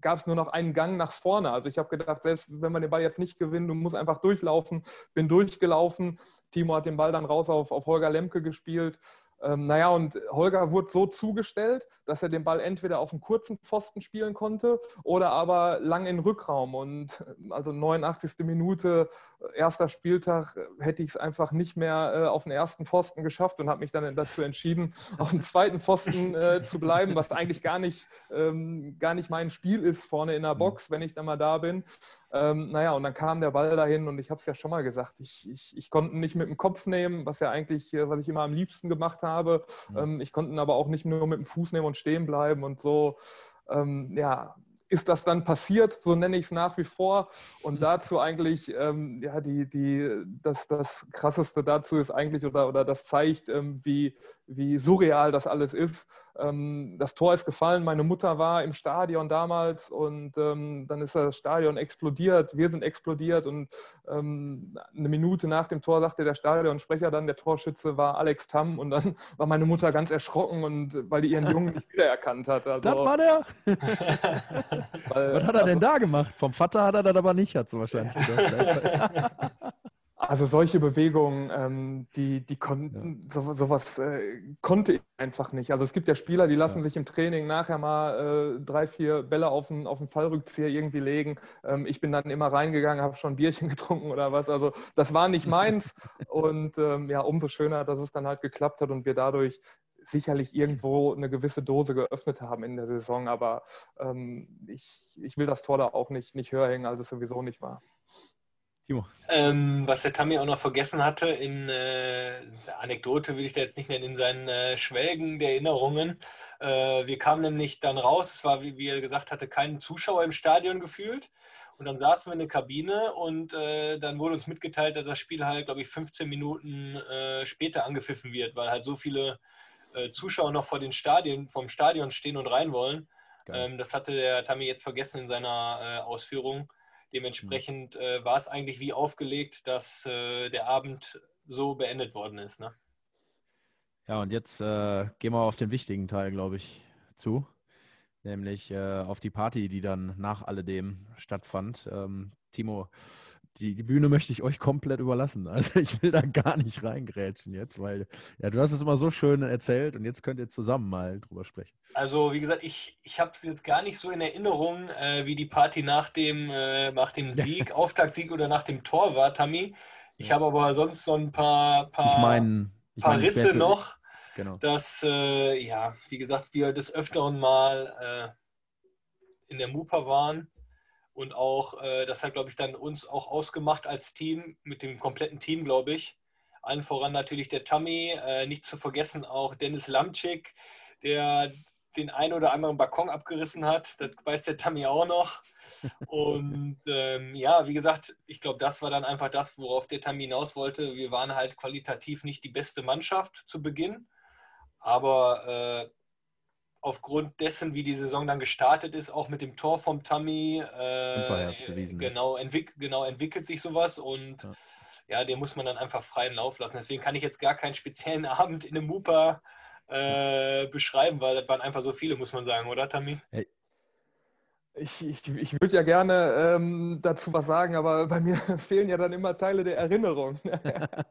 gab es nur noch einen Gang nach vorne. Also ich habe gedacht, selbst wenn man den Ball jetzt nicht gewinnt, du musst einfach durchlaufen. Bin durchgelaufen. Timo hat den Ball dann raus auf, auf Holger Lemke gespielt. Ähm, naja, und Holger wurde so zugestellt, dass er den Ball entweder auf einen kurzen Pfosten spielen konnte oder aber lang in Rückraum. Und äh, also 89. Minute, äh, erster Spieltag, äh, hätte ich es einfach nicht mehr äh, auf den ersten Pfosten geschafft und habe mich dann dazu entschieden, auf dem zweiten Pfosten äh, zu bleiben, was eigentlich gar nicht, ähm, gar nicht mein Spiel ist vorne in der mhm. Box, wenn ich dann mal da bin. Ähm, naja, und dann kam der Ball dahin und ich habe es ja schon mal gesagt, ich, ich, ich konnte ihn nicht mit dem Kopf nehmen, was ja eigentlich, was ich immer am liebsten gemacht habe. Ja. Ähm, ich konnte ihn aber auch nicht nur mit dem Fuß nehmen und stehen bleiben und so. Ähm, ja, ist das dann passiert, so nenne ich es nach wie vor. Und mhm. dazu eigentlich, ähm, ja, die, die, das, das Krasseste dazu ist eigentlich, oder, oder das zeigt, ähm, wie, wie surreal das alles ist. Ähm, das Tor ist gefallen, meine Mutter war im Stadion damals und ähm, dann ist das Stadion explodiert, wir sind explodiert und ähm, eine Minute nach dem Tor sagte der Stadionsprecher dann, der Torschütze war Alex Tamm und dann war meine Mutter ganz erschrocken und weil die ihren Jungen nicht wiedererkannt hat. Also, das war der? weil, Was hat er denn also da gemacht? Vom Vater hat er das aber nicht, hat sie wahrscheinlich gesagt. Also solche Bewegungen, ähm, die, die konnten, ja. so, sowas äh, konnte ich einfach nicht. Also es gibt ja Spieler, die lassen ja. sich im Training nachher mal äh, drei, vier Bälle auf den, auf den Fallrückzieher irgendwie legen. Ähm, ich bin dann immer reingegangen, habe schon ein Bierchen getrunken oder was. Also das war nicht meins. und ähm, ja, umso schöner, dass es dann halt geklappt hat und wir dadurch sicherlich irgendwo eine gewisse Dose geöffnet haben in der Saison. Aber ähm, ich, ich will das Tor da auch nicht, nicht höher hängen, als es sowieso nicht war. Ähm, was der Tammy auch noch vergessen hatte, in äh, der Anekdote will ich da jetzt nicht nennen, in seinen äh, Schwelgen der Erinnerungen. Äh, wir kamen nämlich dann raus, es war, wie, wie, er gesagt hatte, kein Zuschauer im Stadion gefühlt. Und dann saßen wir in der Kabine und äh, dann wurde uns mitgeteilt, dass das Spiel halt, glaube ich, 15 Minuten äh, später angepfiffen wird, weil halt so viele äh, Zuschauer noch vor den Stadien, vom Stadion stehen und rein wollen. Ähm, das hatte der Tammy jetzt vergessen in seiner Ausführung. Dementsprechend äh, war es eigentlich wie aufgelegt, dass äh, der Abend so beendet worden ist. Ne? Ja, und jetzt äh, gehen wir auf den wichtigen Teil, glaube ich, zu. Nämlich äh, auf die Party, die dann nach alledem stattfand. Ähm, Timo, die, Bühne möchte ich euch komplett überlassen. Also ich will da gar nicht reingrätschen jetzt, weil ja, du hast es immer so schön erzählt und jetzt könnt ihr zusammen mal drüber sprechen. Also wie gesagt, ich, ich habe es jetzt gar nicht so in Erinnerung, äh, wie die Party nach dem, äh, nach dem Sieg, Auftaktsieg oder nach dem Tor war, Tammy. Ich habe aber sonst so ein paar, paar, ich mein, ich paar mein, Risse noch, genau. dass, äh, ja, wie gesagt, wir des Öfteren mal äh, in der Mupa waren und auch, äh, das hat, glaube ich, dann uns auch ausgemacht als Team, mit dem kompletten Team, glaube ich. Allen voran natürlich der Tammy, äh, nicht zu vergessen auch Dennis Lamczyk, der den einen oder anderen Balkon abgerissen hat. Das weiß der Tammy auch noch. Und ähm, ja, wie gesagt, ich glaube, das war dann einfach das, worauf der Tammy hinaus wollte. Wir waren halt qualitativ nicht die beste Mannschaft zu Beginn, aber äh, aufgrund dessen, wie die Saison dann gestartet ist, auch mit dem Tor vom Tammy, äh, bewiesen, genau, entwick genau entwickelt sich sowas und ja. ja, den muss man dann einfach freien Lauf lassen. Deswegen kann ich jetzt gar keinen speziellen Abend in einem Mupa äh, beschreiben, weil das waren einfach so viele, muss man sagen, oder Tammy? Hey. Ich, ich, ich würde ja gerne ähm, dazu was sagen, aber bei mir fehlen ja dann immer Teile der Erinnerung.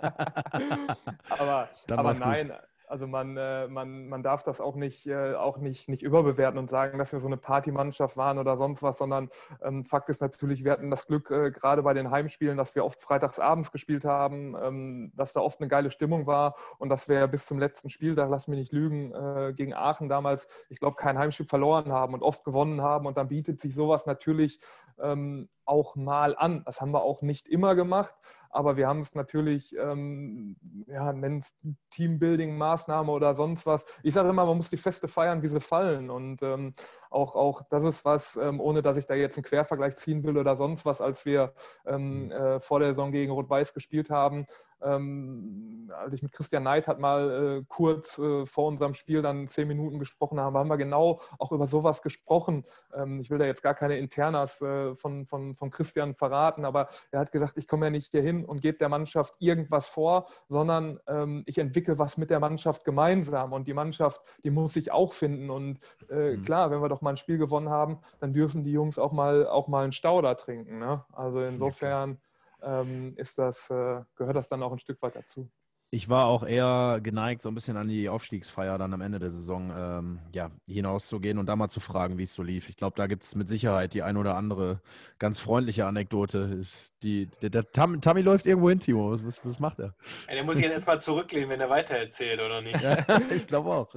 aber, aber nein, gut. Also man, äh, man, man darf das auch nicht, äh, auch nicht, nicht überbewerten und sagen, dass wir so eine Partymannschaft waren oder sonst was, sondern ähm, Fakt ist natürlich, wir hatten das Glück, äh, gerade bei den Heimspielen, dass wir oft freitags abends gespielt haben, ähm, dass da oft eine geile Stimmung war und dass wir bis zum letzten Spieltag, lass mich nicht lügen, äh, gegen Aachen damals, ich glaube, kein Heimspiel verloren haben und oft gewonnen haben und dann bietet sich sowas natürlich ähm, auch mal an. Das haben wir auch nicht immer gemacht, aber wir haben es natürlich, ähm, ja, nennen es Teambuilding-Maßnahme oder sonst was. Ich sage immer, man muss die Feste feiern, wie sie fallen. Und ähm, auch, auch das ist was, ähm, ohne dass ich da jetzt einen Quervergleich ziehen will oder sonst was, als wir ähm, mhm. äh, vor der Saison gegen Rot-Weiß gespielt haben, ähm, als ich mit Christian Neid hat mal äh, kurz äh, vor unserem Spiel dann zehn Minuten gesprochen haben, haben wir genau auch über sowas gesprochen. Ähm, ich will da jetzt gar keine Internas äh, von, von, von Christian verraten, aber er hat gesagt, ich komme ja nicht hier hin und gebe der Mannschaft irgendwas vor, sondern ähm, ich entwickle was mit der Mannschaft gemeinsam und die Mannschaft, die muss sich auch finden und äh, mhm. klar, wenn wir doch mal ein Spiel gewonnen haben, dann dürfen die Jungs auch mal, auch mal einen Stauder trinken. Ne? Also insofern ähm, ist das, äh, gehört das dann auch ein Stück weit dazu. Ich war auch eher geneigt, so ein bisschen an die Aufstiegsfeier dann am Ende der Saison ähm, ja, hinauszugehen und da mal zu fragen, wie es so lief. Ich glaube, da gibt es mit Sicherheit die ein oder andere ganz freundliche Anekdote. Die, der, der Tam, Tammy läuft irgendwo hin, Timo. Was, was, was macht er? Ja, der muss sich jetzt erstmal zurücklehnen, wenn er weitererzählt, oder nicht? Ja, ich glaube auch.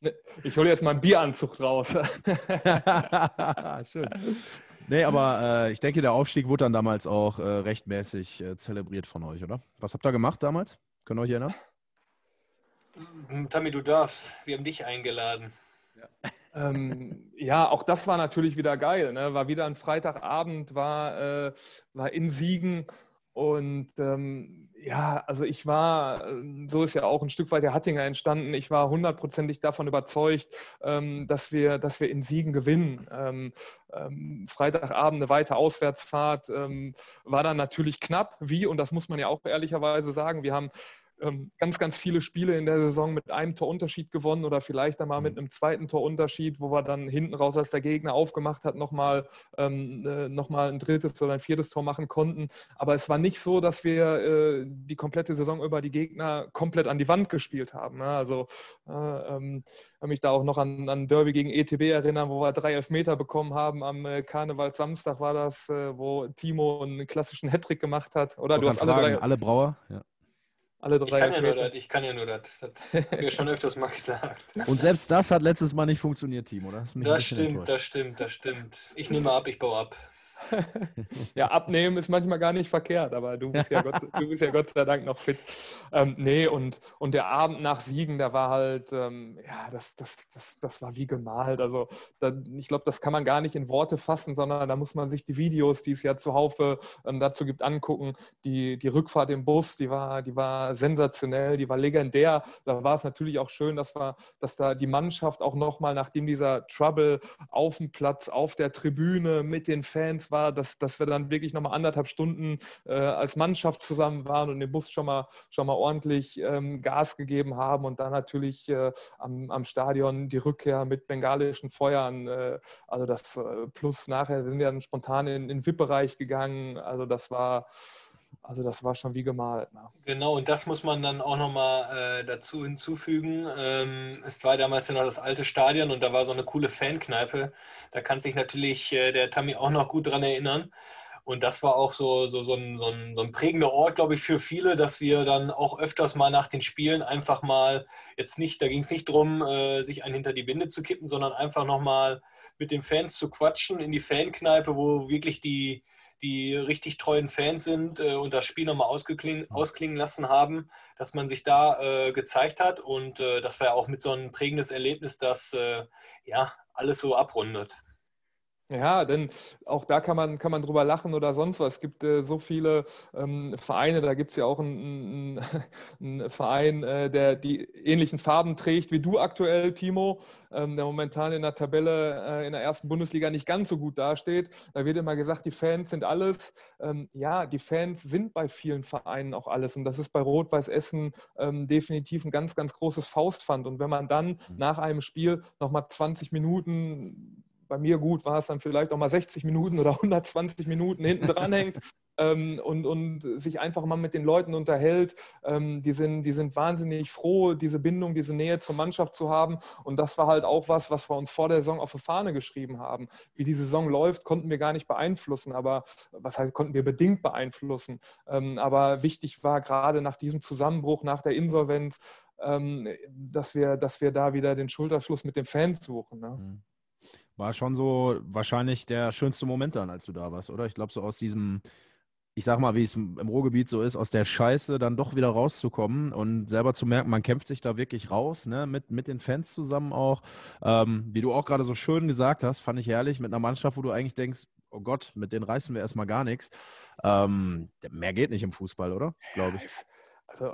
Ne, ich hole jetzt mal einen Bieranzug raus. Schön. Nee, aber äh, ich denke, der Aufstieg wurde dann damals auch äh, rechtmäßig äh, zelebriert von euch, oder? Was habt ihr gemacht damals? Könnt ihr euch erinnern? Hm, Tammy, du darfst. Wir haben dich eingeladen. Ja, ähm, ja auch das war natürlich wieder geil. Ne? War wieder ein Freitagabend, war, äh, war in Siegen. Und ähm, ja, also ich war, so ist ja auch ein Stück weit der Hattinger entstanden, ich war hundertprozentig davon überzeugt, ähm, dass, wir, dass wir in Siegen gewinnen. Ähm, ähm, Freitagabend eine weite Auswärtsfahrt ähm, war dann natürlich knapp, wie, und das muss man ja auch ehrlicherweise sagen, wir haben ähm, ganz, ganz viele Spiele in der Saison mit einem Torunterschied gewonnen oder vielleicht einmal mit mhm. einem zweiten Torunterschied, wo wir dann hinten raus, als der Gegner aufgemacht hat, nochmal ähm, äh, noch ein drittes oder ein viertes Tor machen konnten. Aber es war nicht so, dass wir äh, die komplette Saison über die Gegner komplett an die Wand gespielt haben. Ne? Also äh, ähm, mich da auch noch an, an Derby gegen ETB erinnern, wo wir drei Elfmeter bekommen haben. Am äh, Karneval Samstag war das, äh, wo Timo einen klassischen Hattrick gemacht hat. Oder du hast alle drei. Alle Brauer, ja. Alle drei. Ich kann, ja nur das, ich kann ja nur das. Das habe ich schon öfters mal gesagt. Und selbst das hat letztes Mal nicht funktioniert, Team, oder? Das, das stimmt, enttäuscht. das stimmt, das stimmt. Ich nehme ab, ich baue ab. ja, abnehmen ist manchmal gar nicht verkehrt, aber du bist ja Gott, du bist ja Gott sei Dank noch fit. Ähm, nee, und, und der Abend nach Siegen, da war halt, ähm, ja, das, das, das, das war wie gemalt. Also da, ich glaube, das kann man gar nicht in Worte fassen, sondern da muss man sich die Videos, die es ja zuhauf ähm, dazu gibt, angucken. Die, die Rückfahrt im Bus, die war, die war sensationell, die war legendär. Da war es natürlich auch schön, dass, wir, dass da die Mannschaft auch nochmal, nachdem dieser Trouble auf dem Platz, auf der Tribüne mit den Fans war, dass, dass wir dann wirklich nochmal anderthalb Stunden äh, als Mannschaft zusammen waren und den Bus schon mal, schon mal ordentlich ähm, Gas gegeben haben und dann natürlich äh, am, am Stadion die Rückkehr mit bengalischen Feuern. Äh, also das äh, plus nachher sind wir dann spontan in, in den VIP-Bereich gegangen. Also das war also das war schon wie gemalt. Ne? Genau, und das muss man dann auch nochmal äh, dazu hinzufügen. Ähm, es war damals ja noch das alte Stadion und da war so eine coole Fankneipe. Da kann sich natürlich äh, der Tammy auch noch gut dran erinnern. Und das war auch so, so, so, ein, so, ein, so ein prägender Ort, glaube ich, für viele, dass wir dann auch öfters mal nach den Spielen einfach mal, jetzt nicht, da ging es nicht darum, äh, sich einen hinter die Binde zu kippen, sondern einfach nochmal mit den Fans zu quatschen in die Fankneipe, wo wirklich die, die richtig treuen Fans sind äh, und das Spiel nochmal ausklingen, ausklingen lassen haben, dass man sich da äh, gezeigt hat. Und äh, das war ja auch mit so einem prägendes Erlebnis, das äh, ja alles so abrundet. Ja, denn auch da kann man, kann man drüber lachen oder sonst was. Es gibt äh, so viele ähm, Vereine, da gibt es ja auch einen, einen Verein, äh, der die ähnlichen Farben trägt wie du aktuell, Timo, ähm, der momentan in der Tabelle äh, in der ersten Bundesliga nicht ganz so gut dasteht. Da wird immer gesagt, die Fans sind alles. Ähm, ja, die Fans sind bei vielen Vereinen auch alles. Und das ist bei Rot-Weiß Essen ähm, definitiv ein ganz, ganz großes Faustpfand. Und wenn man dann mhm. nach einem Spiel nochmal 20 Minuten bei mir gut war es dann vielleicht auch mal 60 Minuten oder 120 Minuten hinten dran hängt ähm, und, und sich einfach mal mit den Leuten unterhält. Ähm, die, sind, die sind wahnsinnig froh, diese Bindung, diese Nähe zur Mannschaft zu haben. Und das war halt auch was, was wir uns vor der Saison auf die Fahne geschrieben haben. Wie die Saison läuft, konnten wir gar nicht beeinflussen, aber was heißt, konnten wir bedingt beeinflussen. Ähm, aber wichtig war gerade nach diesem Zusammenbruch, nach der Insolvenz, ähm, dass, wir, dass wir da wieder den Schulterschluss mit den Fans suchen. Ne? Mhm. War schon so wahrscheinlich der schönste Moment dann, als du da warst, oder? Ich glaube, so aus diesem, ich sag mal, wie es im Ruhrgebiet so ist, aus der Scheiße dann doch wieder rauszukommen und selber zu merken, man kämpft sich da wirklich raus, ne, mit, mit den Fans zusammen auch. Ähm, wie du auch gerade so schön gesagt hast, fand ich herrlich, mit einer Mannschaft, wo du eigentlich denkst, oh Gott, mit denen reißen wir erstmal gar nichts. Ähm, mehr geht nicht im Fußball, oder? Glaube ich. Also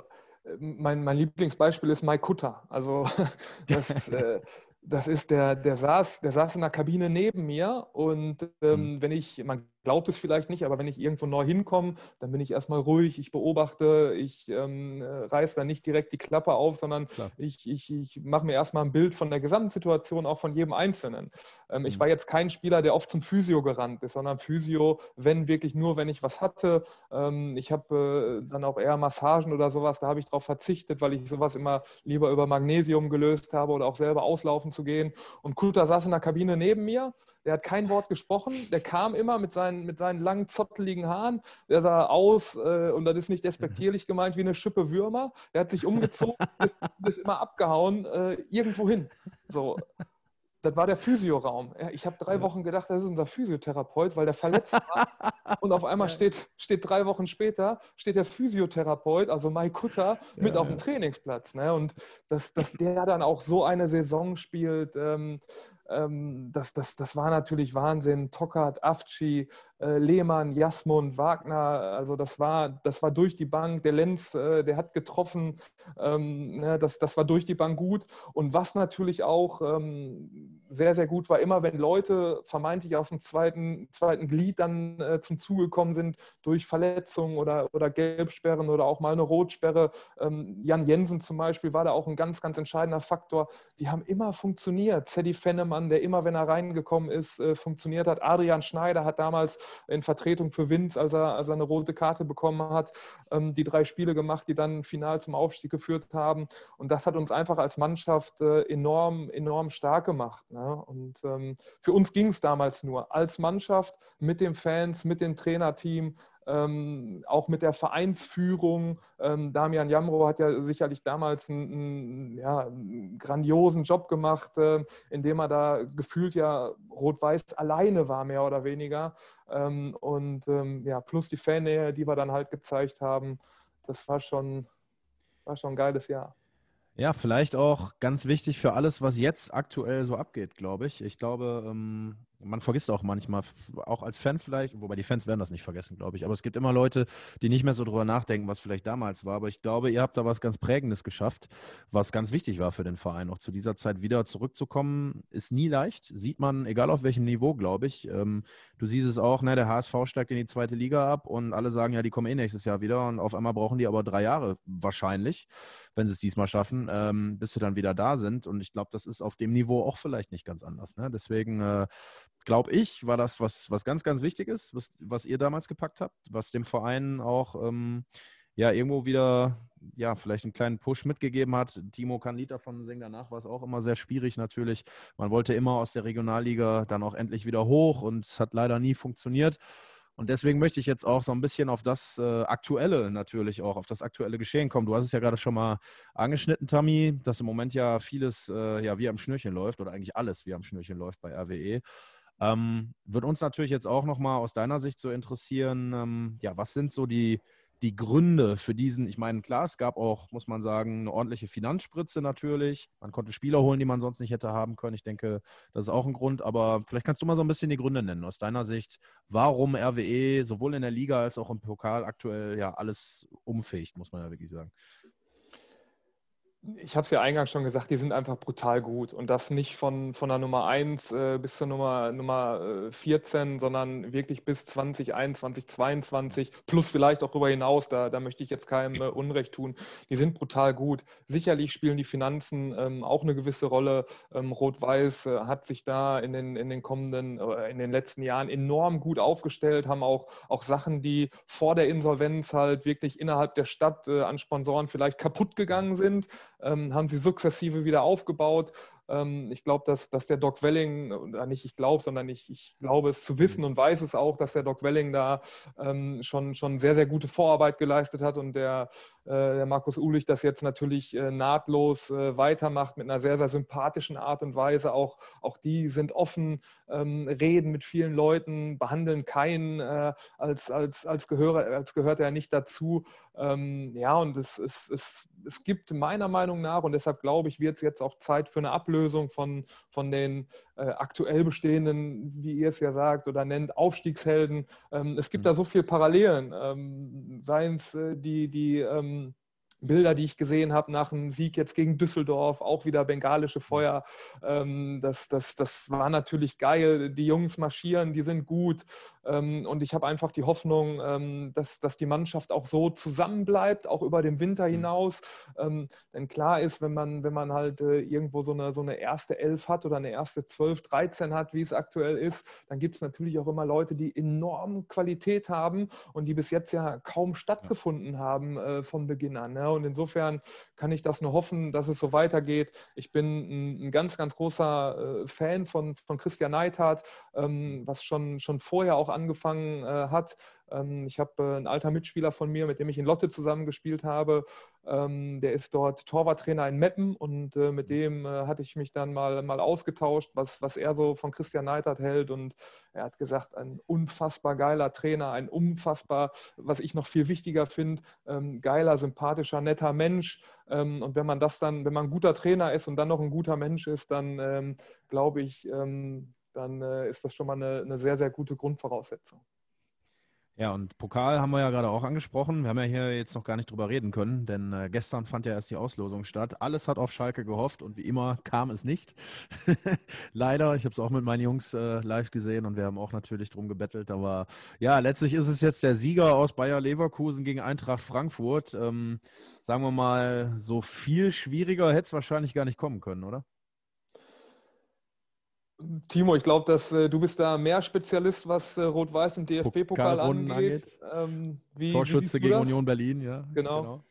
äh, mein, mein Lieblingsbeispiel ist Mike Kutter. Also das, äh, das ist der, der saß, der saß in der Kabine neben mir und ähm, mhm. wenn ich, man glaubt es vielleicht nicht, aber wenn ich irgendwo neu hinkomme, dann bin ich erstmal ruhig, ich beobachte, ich ähm, reiße dann nicht direkt die Klappe auf, sondern ich, ich, ich mache mir erstmal ein Bild von der Gesamtsituation, auch von jedem Einzelnen. Ähm, mhm. Ich war jetzt kein Spieler, der oft zum Physio gerannt ist, sondern Physio, wenn wirklich nur, wenn ich was hatte. Ähm, ich habe äh, dann auch eher Massagen oder sowas, da habe ich darauf verzichtet, weil ich sowas immer lieber über Magnesium gelöst habe oder auch selber auslaufen zu gehen. Und Kuta saß in der Kabine neben mir, der hat kein Wort gesprochen, der kam immer mit seinen, mit seinen langen, zotteligen Haaren, der sah aus, äh, und das ist nicht despektierlich gemeint, wie eine Schippe Würmer. Der hat sich umgezogen, ist, ist immer abgehauen, äh, irgendwo hin. So. Das war der Physioraum. Ich habe drei Wochen gedacht, das ist unser Physiotherapeut, weil der verletzt war. Und auf einmal steht, steht drei Wochen später, steht der Physiotherapeut, also Mai Kutter, mit ja, auf dem Trainingsplatz. Ne? Und dass, dass der dann auch so eine Saison spielt, ähm, ähm, das, das, das war natürlich Wahnsinn. Tockert, Afci, Lehmann, Jasmund, Wagner, also das war, das war durch die Bank. Der Lenz, äh, der hat getroffen, ähm, ne, das, das war durch die Bank gut. Und was natürlich auch ähm, sehr, sehr gut war, immer wenn Leute vermeintlich aus dem zweiten, zweiten Glied dann äh, zum Zuge gekommen sind durch Verletzungen oder, oder Gelbsperren oder auch mal eine Rotsperre. Ähm, Jan Jensen zum Beispiel war da auch ein ganz, ganz entscheidender Faktor. Die haben immer funktioniert. Zeddy Fennemann, der immer, wenn er reingekommen ist, äh, funktioniert hat. Adrian Schneider hat damals in Vertretung für Vince, als er, als er eine rote Karte bekommen hat, ähm, die drei Spiele gemacht, die dann final zum Aufstieg geführt haben. Und das hat uns einfach als Mannschaft äh, enorm, enorm stark gemacht. Ne? Und ähm, für uns ging es damals nur als Mannschaft mit den Fans, mit dem Trainerteam, ähm, auch mit der Vereinsführung. Ähm, Damian Jamro hat ja sicherlich damals einen, einen, ja, einen grandiosen Job gemacht, äh, indem er da gefühlt ja rot-weiß alleine war, mehr oder weniger. Ähm, und ähm, ja, plus die Fannähe, die wir dann halt gezeigt haben, das war schon, war schon ein geiles Jahr. Ja, vielleicht auch ganz wichtig für alles, was jetzt aktuell so abgeht, glaube ich. Ich glaube, ähm, man vergisst auch manchmal, auch als Fan vielleicht, wobei die Fans werden das nicht vergessen, glaube ich, aber es gibt immer Leute, die nicht mehr so drüber nachdenken, was vielleicht damals war. Aber ich glaube, ihr habt da was ganz Prägendes geschafft, was ganz wichtig war für den Verein. Auch zu dieser Zeit wieder zurückzukommen, ist nie leicht. Sieht man, egal auf welchem Niveau, glaube ich. Ähm, du siehst es auch, ne, der HSV steigt in die zweite Liga ab und alle sagen, ja, die kommen eh nächstes Jahr wieder und auf einmal brauchen die aber drei Jahre wahrscheinlich, wenn sie es diesmal schaffen, ähm, bis sie dann wieder da sind. Und ich glaube, das ist auf dem Niveau auch vielleicht nicht ganz anders. Ne? Deswegen äh, glaube ich, war das was, was ganz, ganz wichtig ist, was, was ihr damals gepackt habt, was dem Verein auch ähm, ja irgendwo wieder ja, vielleicht einen kleinen Push mitgegeben hat. Timo kann Lied davon singen, danach war es auch immer sehr schwierig natürlich. Man wollte immer aus der Regionalliga dann auch endlich wieder hoch und es hat leider nie funktioniert. Und deswegen möchte ich jetzt auch so ein bisschen auf das äh, Aktuelle natürlich auch, auf das aktuelle Geschehen kommen. Du hast es ja gerade schon mal angeschnitten, Tammy, dass im Moment ja vieles äh, ja wie am Schnürchen läuft oder eigentlich alles wie am Schnürchen läuft bei RWE. Ähm, wird uns natürlich jetzt auch nochmal aus deiner Sicht so interessieren, ähm, ja, was sind so die, die Gründe für diesen, ich meine, klar, es gab auch, muss man sagen, eine ordentliche Finanzspritze natürlich. Man konnte Spieler holen, die man sonst nicht hätte haben können. Ich denke, das ist auch ein Grund, aber vielleicht kannst du mal so ein bisschen die Gründe nennen aus deiner Sicht, warum RWE sowohl in der Liga als auch im Pokal aktuell ja alles umfähigt, muss man ja wirklich sagen ich habe es ja eingangs schon gesagt, die sind einfach brutal gut. Und das nicht von, von der Nummer 1 äh, bis zur Nummer, Nummer äh, 14, sondern wirklich bis 2021, 2022, plus vielleicht auch darüber hinaus. Da, da möchte ich jetzt keinem äh, Unrecht tun. Die sind brutal gut. Sicherlich spielen die Finanzen ähm, auch eine gewisse Rolle. Ähm, Rot-Weiß äh, hat sich da in den, in den kommenden, äh, in den letzten Jahren enorm gut aufgestellt, haben auch, auch Sachen, die vor der Insolvenz halt wirklich innerhalb der Stadt äh, an Sponsoren vielleicht kaputt gegangen sind ähm, haben sie sukzessive wieder aufgebaut. Ähm, ich glaube, dass, dass der Doc Welling, oder nicht ich glaube, sondern ich, ich glaube es zu wissen und weiß es auch, dass der Doc Welling da ähm, schon, schon sehr, sehr gute Vorarbeit geleistet hat und der, äh, der Markus Uhlich das jetzt natürlich äh, nahtlos äh, weitermacht mit einer sehr, sehr sympathischen Art und Weise. Auch, auch die sind offen, ähm, reden mit vielen Leuten, behandeln keinen äh, als, als, als, gehöre, als gehört er nicht dazu. Ähm, ja, und es, es, es, es gibt meiner Meinung nach, und deshalb glaube ich, wird es jetzt auch Zeit für eine Ablösung Auflösung von, von den äh, aktuell bestehenden, wie ihr es ja sagt oder nennt, Aufstiegshelden. Ähm, es gibt mhm. da so viele Parallelen. Ähm, seien es äh, die, die ähm, Bilder, die ich gesehen habe nach dem Sieg jetzt gegen Düsseldorf, auch wieder bengalische Feuer. Ähm, das, das, das war natürlich geil. Die Jungs marschieren, die sind gut. Ähm, und ich habe einfach die Hoffnung, ähm, dass, dass die Mannschaft auch so zusammenbleibt, auch über den Winter mhm. hinaus. Denn klar ist, wenn man, wenn man halt äh, irgendwo so eine, so eine erste Elf hat oder eine erste 12, 13 hat, wie es aktuell ist, dann gibt es natürlich auch immer Leute, die enorm Qualität haben und die bis jetzt ja kaum stattgefunden haben äh, von Beginn an. Ne? Und insofern kann ich das nur hoffen, dass es so weitergeht. Ich bin ein, ganz, ganz großer äh, Fan von, von Christian Neithardt, ähm, was schon, schon vorher auch angefangen äh, hat. Ähm, ich habe äh, einen alter Mitspieler von mir, mit dem ich in Lotte zusammengespielt habe. Ähm, der ist dort Torwarttrainer in Meppen und äh, mit dem äh, hatte ich mich dann mal, mal ausgetauscht, was, was er so von Christian Neithardt hält. Und er hat gesagt, ein unfassbar geiler Trainer, ein unfassbar, was ich noch viel wichtiger finde, ähm, geiler, sympathischer, netter Mensch. und wenn man das dann, wenn man ein guter Trainer ist und dann noch ein guter Mensch ist, dann glaube ich, dann ist das schon mal eine, eine sehr, sehr gute Grundvoraussetzung. Ja, und Pokal haben wir ja gerade auch angesprochen. Wir haben ja hier jetzt noch gar nicht drüber reden können, denn äh, gestern fand ja erst die Auslosung statt. Alles hat auf Schalke gehofft und wie immer kam es nicht. Leider, ich habe es auch mit meinen Jungs äh, live gesehen und wir haben auch natürlich drum gebettelt. Aber ja, letztlich ist es jetzt der Sieger aus Bayer Leverkusen gegen Eintracht Frankfurt. Ähm, sagen wir mal, so viel schwieriger hätte es wahrscheinlich gar nicht kommen können, oder? Timo, ich glaube, dass äh, du bist da mehr Spezialist, was äh, Rot-Weiß im DFB-Pokal angeht. angeht. Ähm, wie, Torschütze wie gegen das? Union Berlin, ja. Genau. genau.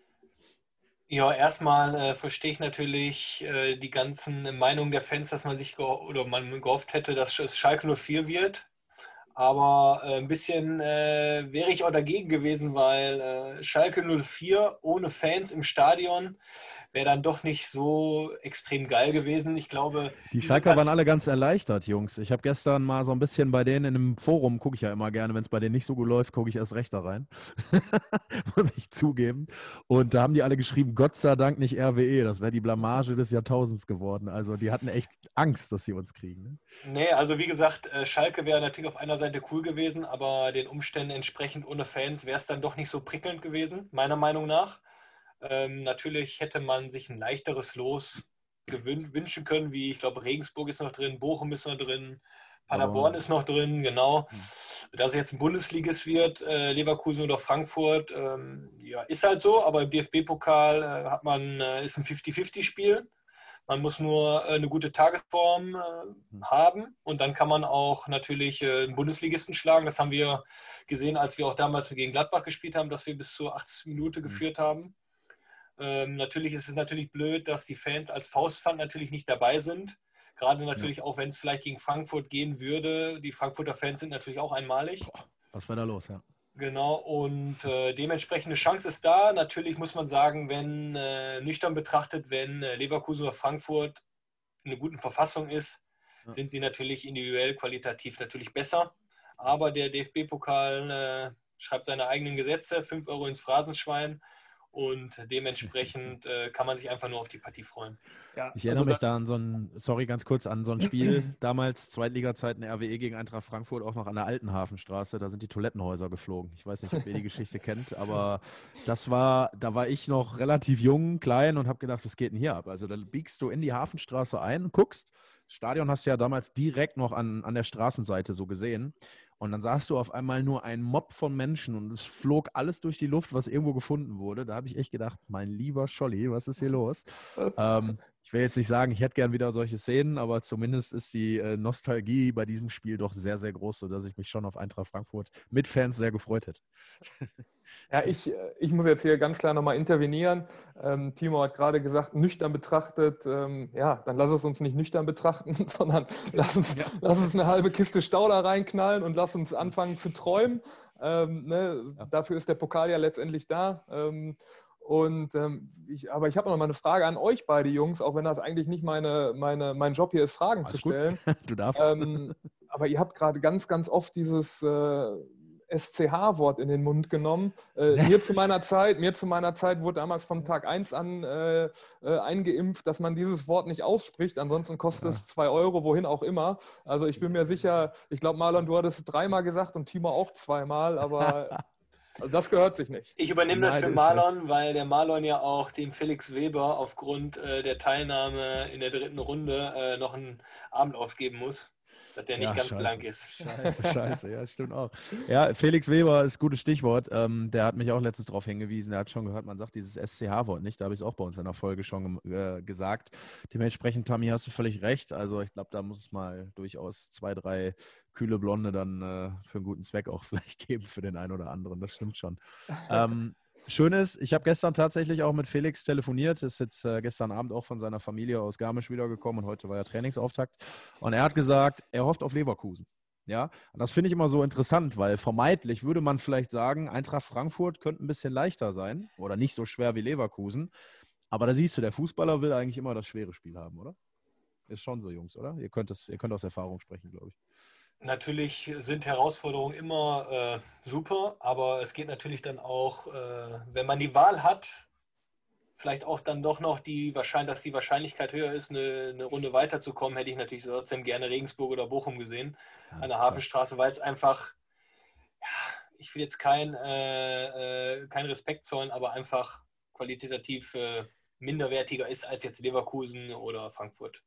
Ja, erstmal äh, verstehe ich natürlich äh, die ganzen Meinungen der Fans, dass man sich oder man gehofft hätte, dass es Schalke 04 wird. Aber äh, ein bisschen äh, wäre ich auch dagegen gewesen, weil Schalke 04 ohne Fans im Stadion wäre dann doch nicht so extrem geil gewesen. Ich glaube. Die Schalker waren alle ganz erleichtert, Jungs. Ich habe gestern mal so ein bisschen bei denen in einem Forum, gucke ich ja immer gerne, wenn es bei denen nicht so gut läuft, gucke ich erst recht da rein. Muss ich zugeben. Und da haben die alle geschrieben, Gott sei Dank nicht RWE. Das wäre die Blamage des Jahrtausends geworden. Also die hatten echt Angst, dass sie uns kriegen. Ne? Nee, also wie gesagt, äh, Schalke wäre natürlich auf einer Seite cool gewesen, aber den Umständen entsprechend ohne Fans wäre es dann doch nicht so prickelnd gewesen, meiner Meinung nach. Ähm, natürlich hätte man sich ein leichteres Los wünschen können, wie ich glaube, Regensburg ist noch drin, Bochum ist noch drin, Paderborn oh. ist noch drin, genau. Hm. Dass es jetzt ein Bundesligist wird, äh, Leverkusen oder Frankfurt, ähm, ja, ist halt so, aber im DFB-Pokal äh, hat man, äh, ist ein 50-50-Spiel. Man muss nur äh, eine gute Tagesform äh, hm. haben und dann kann man auch natürlich äh, einen Bundesligisten schlagen. Das haben wir gesehen, als wir auch damals gegen Gladbach gespielt haben, dass wir bis zur 80 Minute hm. geführt haben. Ähm, natürlich ist es natürlich blöd, dass die Fans als Faustpfand natürlich nicht dabei sind. Gerade natürlich ja. auch, wenn es vielleicht gegen Frankfurt gehen würde. Die Frankfurter Fans sind natürlich auch einmalig. Boah, was wäre da los, ja. Genau, und äh, dementsprechende Chance ist da. Natürlich muss man sagen, wenn äh, nüchtern betrachtet, wenn äh, Leverkusen oder Frankfurt in einer guten Verfassung ist, ja. sind sie natürlich individuell qualitativ natürlich besser. Aber der DFB-Pokal äh, schreibt seine eigenen Gesetze, 5 Euro ins Phrasenschwein. Und dementsprechend äh, kann man sich einfach nur auf die Partie freuen. Ja, ich erinnere also mich da an so ein, sorry, ganz kurz, an so ein Spiel, damals Zweitliga-Zeiten RWE gegen Eintracht Frankfurt, auch noch an der alten Hafenstraße. Da sind die Toilettenhäuser geflogen. Ich weiß nicht, ob ihr die Geschichte kennt, aber das war, da war ich noch relativ jung, klein und habe gedacht, was geht denn hier ab? Also da biegst du in die Hafenstraße ein, guckst, das Stadion hast du ja damals direkt noch an, an der Straßenseite so gesehen. Und dann sahst du auf einmal nur einen Mob von Menschen und es flog alles durch die Luft, was irgendwo gefunden wurde. Da habe ich echt gedacht, mein lieber Scholli, was ist hier los? ähm, ich will jetzt nicht sagen, ich hätte gern wieder solche Szenen, aber zumindest ist die äh, Nostalgie bei diesem Spiel doch sehr, sehr groß, sodass ich mich schon auf Eintracht Frankfurt mit Fans sehr gefreut hätte. Ja, ich, äh, ich muss jetzt hier ganz klar nochmal intervenieren. Ähm, Timo hat gerade gesagt, nüchtern betrachtet. Ähm, ja, dann lass es uns nicht nüchtern betrachten, sondern lass uns, ja. lass uns eine halbe Kiste Stauder reinknallen und lass uns anfangen zu träumen. Ähm, ne? ja. Dafür ist der Pokal ja letztendlich da. Und ähm, ich, aber ich habe noch mal eine Frage an euch beide Jungs, auch wenn das eigentlich nicht meine, meine, mein Job hier ist, Fragen Alles zu stellen. Du darfst. Ähm, aber ihr habt gerade ganz, ganz oft dieses äh, SCH-Wort in den Mund genommen. Äh, mir zu meiner Zeit, mir zu meiner Zeit wurde damals vom Tag 1 an äh, äh, eingeimpft, dass man dieses Wort nicht ausspricht. Ansonsten kostet ja. es zwei Euro, wohin auch immer. Also ich bin mir sicher, ich glaube, Marlon, du hattest es dreimal gesagt und Timo auch zweimal, aber also das gehört sich nicht. Ich übernehme das für Marlon, weil der Marlon ja auch dem Felix Weber aufgrund äh, der Teilnahme in der dritten Runde äh, noch einen Abend ausgeben muss. dass der nicht ja, ganz scheiße. blank ist. Scheiße, scheiße, ja, stimmt auch. Ja, Felix Weber ist ein gutes Stichwort. Ähm, der hat mich auch letztens darauf hingewiesen. Er hat schon gehört, man sagt dieses SCH-Wort nicht. Da habe ich es auch bei uns in der Folge schon äh, gesagt. Dementsprechend, Tammy, hast du völlig recht. Also ich glaube, da muss es mal durchaus zwei, drei kühle Blonde dann äh, für einen guten Zweck auch vielleicht geben für den einen oder anderen. Das stimmt schon. ähm, Schön ist, ich habe gestern tatsächlich auch mit Felix telefoniert, ist jetzt äh, gestern Abend auch von seiner Familie aus Garmisch wiedergekommen und heute war ja Trainingsauftakt. Und er hat gesagt, er hofft auf Leverkusen. Ja, und das finde ich immer so interessant, weil vermeintlich würde man vielleicht sagen, Eintracht Frankfurt könnte ein bisschen leichter sein oder nicht so schwer wie Leverkusen. Aber da siehst du, der Fußballer will eigentlich immer das schwere Spiel haben, oder? Ist schon so, Jungs, oder? Ihr könnt, das, ihr könnt aus Erfahrung sprechen, glaube ich. Natürlich sind Herausforderungen immer äh, super, aber es geht natürlich dann auch, äh, wenn man die Wahl hat, vielleicht auch dann doch noch die Wahrscheinlichkeit, dass die Wahrscheinlichkeit höher ist, eine, eine, Runde weiterzukommen, hätte ich natürlich trotzdem gerne Regensburg oder Bochum gesehen an der Hafenstraße, weil es einfach, ja, ich will jetzt kein, äh, äh kein Respekt zollen, aber einfach qualitativ äh, minderwertiger ist als jetzt Leverkusen oder Frankfurt.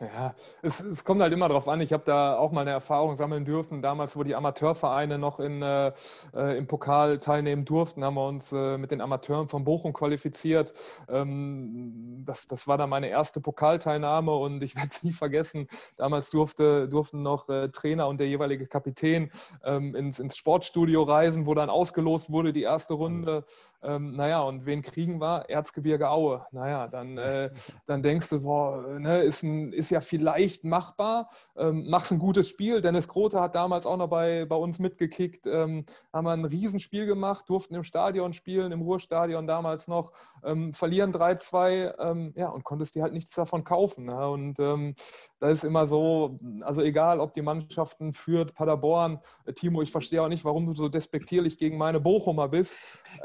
Ja, es, es, kommt halt immer darauf an. Ich habe da auch mal eine Erfahrung sammeln dürfen. Damals, wo die Amateurvereine noch in, äh, äh, im Pokal teilnehmen durften, haben wir uns äh, mit den Amateuren von Bochum qualifiziert. Ähm, das, das war dann meine erste Pokalteilnahme und ich werde es nie vergessen. Damals durfte, durften noch äh, Trainer und der jeweilige Kapitän ähm, ins, ins Sportstudio reisen, wo dann ausgelost wurde die erste Runde. Ähm, naja, und wen kriegen wir? Erzgebirge Aue. Naja, dann, äh, dann denkst du, boah, ne, ist ein ist ja vielleicht machbar. Ähm, machst ein gutes Spiel. Dennis Grote hat damals auch noch bei, bei uns mitgekickt. Ähm, haben wir ein Riesenspiel gemacht, durften im Stadion spielen, im Ruhrstadion damals noch. Ähm, verlieren 3-2, ähm, ja, und konntest dir halt nichts davon kaufen. Ne? Und ähm, da ist immer so, also egal, ob die Mannschaften führt, Paderborn, äh, Timo, ich verstehe auch nicht, warum du so despektierlich gegen meine Bochumer bist.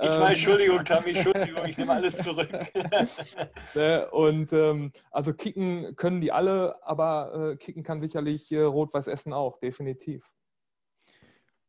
Ich weiß, ähm, Entschuldigung, Tammy, Entschuldigung, ich nehme alles zurück. Ne, und also kicken können die alle alle, aber äh, kicken kann sicherlich äh, Rot-Weiß Essen auch, definitiv.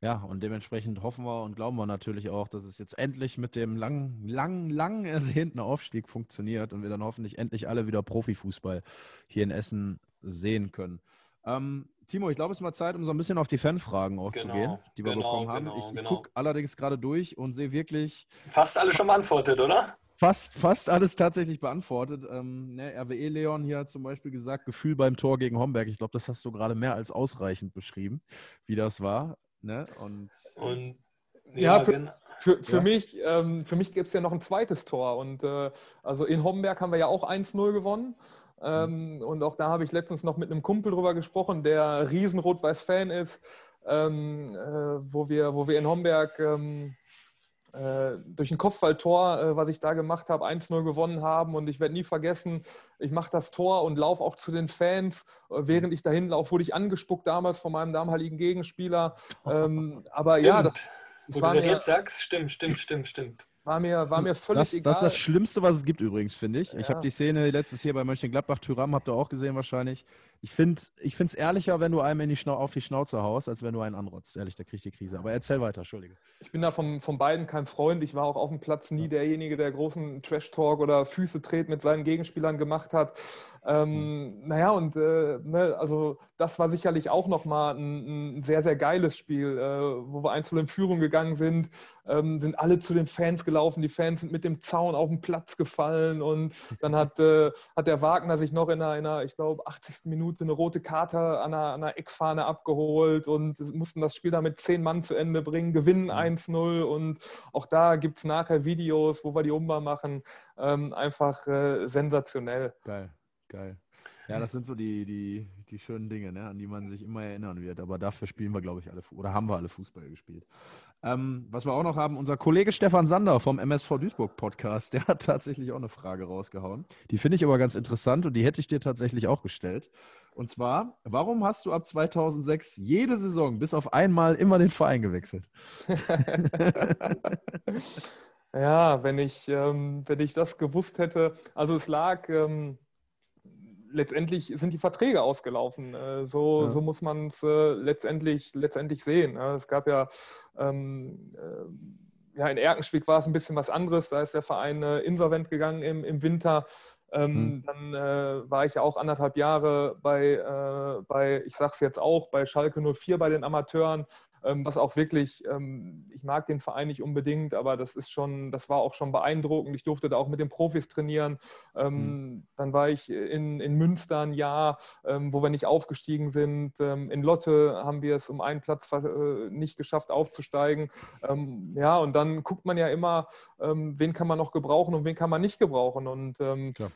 Ja, und dementsprechend hoffen wir und glauben wir natürlich auch, dass es jetzt endlich mit dem lang, lang, lang ersehnten Aufstieg funktioniert und wir dann hoffentlich endlich alle wieder Profifußball hier in Essen sehen können. Ähm, Timo, ich glaube, es ist mal Zeit, um so ein bisschen auf die Fanfragen auch genau, zu gehen, die wir genau, bekommen haben. Genau, ich, ich gucke genau. allerdings gerade durch und sehe wirklich. Fast alle schon beantwortet, oder? Fast, fast alles tatsächlich beantwortet. Ähm, ne, RWE Leon hier hat zum Beispiel gesagt, Gefühl beim Tor gegen Homberg. Ich glaube, das hast du gerade mehr als ausreichend beschrieben, wie das war. Ne? Und, und ja, ja für, für, für ja. mich, ähm, mich gibt es ja noch ein zweites Tor. Und äh, also in Homberg haben wir ja auch 1-0 gewonnen. Ähm, mhm. Und auch da habe ich letztens noch mit einem Kumpel drüber gesprochen, der riesen Rot-Weiß-Fan ist, ähm, äh, wo, wir, wo wir in Homberg ähm, äh, durch ein Kopfballtor, äh, was ich da gemacht habe, 1-0 gewonnen haben. Und ich werde nie vergessen, ich mache das Tor und laufe auch zu den Fans. Äh, während ich dahin laufe, wurde ich angespuckt damals von meinem damaligen Gegenspieler. Ähm, aber stimmt. ja, das, das Wo war du mir, jetzt sagst, stimmt, stimmt, stimmt, stimmt. War mir, war mir völlig das, egal. Das ist das Schlimmste, was es gibt übrigens, finde ich. Ja. Ich habe die Szene letztes hier bei Mönchengladbach, Tyram, habt ihr auch gesehen wahrscheinlich. Ich finde es ehrlicher, wenn du einem in die auf die Schnauze haust, als wenn du einen anrotzt. Ehrlich, da kriege ich die Krise. Aber erzähl weiter, Entschuldige. Ich bin da von, von beiden kein Freund. Ich war auch auf dem Platz nie derjenige, der großen Trash-Talk oder Füße dreht mit seinen Gegenspielern gemacht hat. Ähm, mhm. Naja, und äh, ne, also das war sicherlich auch nochmal ein, ein sehr, sehr geiles Spiel, äh, wo wir einzeln in Führung gegangen sind, ähm, sind alle zu den Fans gelaufen. Die Fans sind mit dem Zaun auf den Platz gefallen und dann hat, äh, hat der Wagner sich noch in einer, in einer ich glaube, 80. Minute eine rote Karte an einer, an einer Eckfahne abgeholt und mussten das Spiel damit zehn Mann zu Ende bringen, gewinnen 1-0 mhm. und auch da gibt es nachher Videos, wo wir die Umbar machen. Ähm, einfach äh, sensationell. Geil. Geil. Ja, das sind so die, die, die schönen Dinge, ne, an die man sich immer erinnern wird. Aber dafür spielen wir, glaube ich, alle oder haben wir alle Fußball gespielt. Ähm, was wir auch noch haben, unser Kollege Stefan Sander vom MSV Duisburg Podcast, der hat tatsächlich auch eine Frage rausgehauen. Die finde ich aber ganz interessant und die hätte ich dir tatsächlich auch gestellt. Und zwar, warum hast du ab 2006 jede Saison bis auf einmal immer den Verein gewechselt? ja, wenn ich, ähm, wenn ich das gewusst hätte, also es lag. Ähm, letztendlich sind die Verträge ausgelaufen. Äh, so, ja. so muss man es äh, letztendlich, letztendlich sehen. Es gab ja, ähm, äh, ja in Erkenschwick war es ein bisschen was anderes. Da ist der Verein insolvent gegangen im, im Winter. Ähm, mhm. Dann äh, war ich ja auch anderthalb Jahre bei, äh, bei ich sage es jetzt auch, bei Schalke 04 bei den Amateuren was auch wirklich, ähm, ich mag den Verein nicht unbedingt, aber das ist schon, das war auch schon beeindruckend. Ich durfte da auch mit den Profis trainieren. Mhm. Dann war ich in, in Münster ein Jahr, wo wir nicht aufgestiegen sind. in Lotte haben wir es um einen Platz äh, nicht geschafft aufzusteigen. ja, und dann guckt man ja immer, wen kann man noch gebrauchen und wen kann man nicht gebrauchen. Und Klar.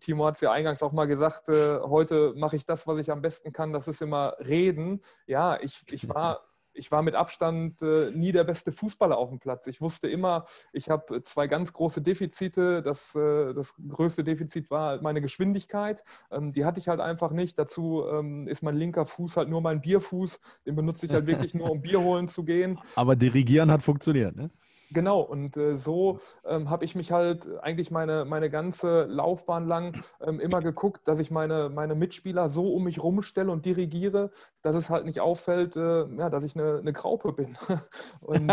Timo hat es ja eingangs auch mal gesagt, äh, heute mache ich das, was ich am besten kann, das ist immer reden. Ja, ich, ich war ich war mit Abstand äh, nie der beste Fußballer auf dem Platz. Ich wusste immer, ich habe zwei ganz große Defizite. Das, äh, das größte Defizit war halt meine Geschwindigkeit. Ähm, die hatte ich halt einfach nicht. Dazu ähm, ist mein linker Fuß halt nur mein Bierfuß. Den benutze ich halt wirklich nur, um Bier holen zu gehen. Aber dirigieren hat funktioniert, ne? Genau, und äh, so ähm, habe ich mich halt eigentlich meine, meine ganze Laufbahn lang ähm, immer geguckt, dass ich meine, meine Mitspieler so um mich rumstelle und dirigiere, dass es halt nicht auffällt, äh, ja, dass ich eine, eine Graupe bin. und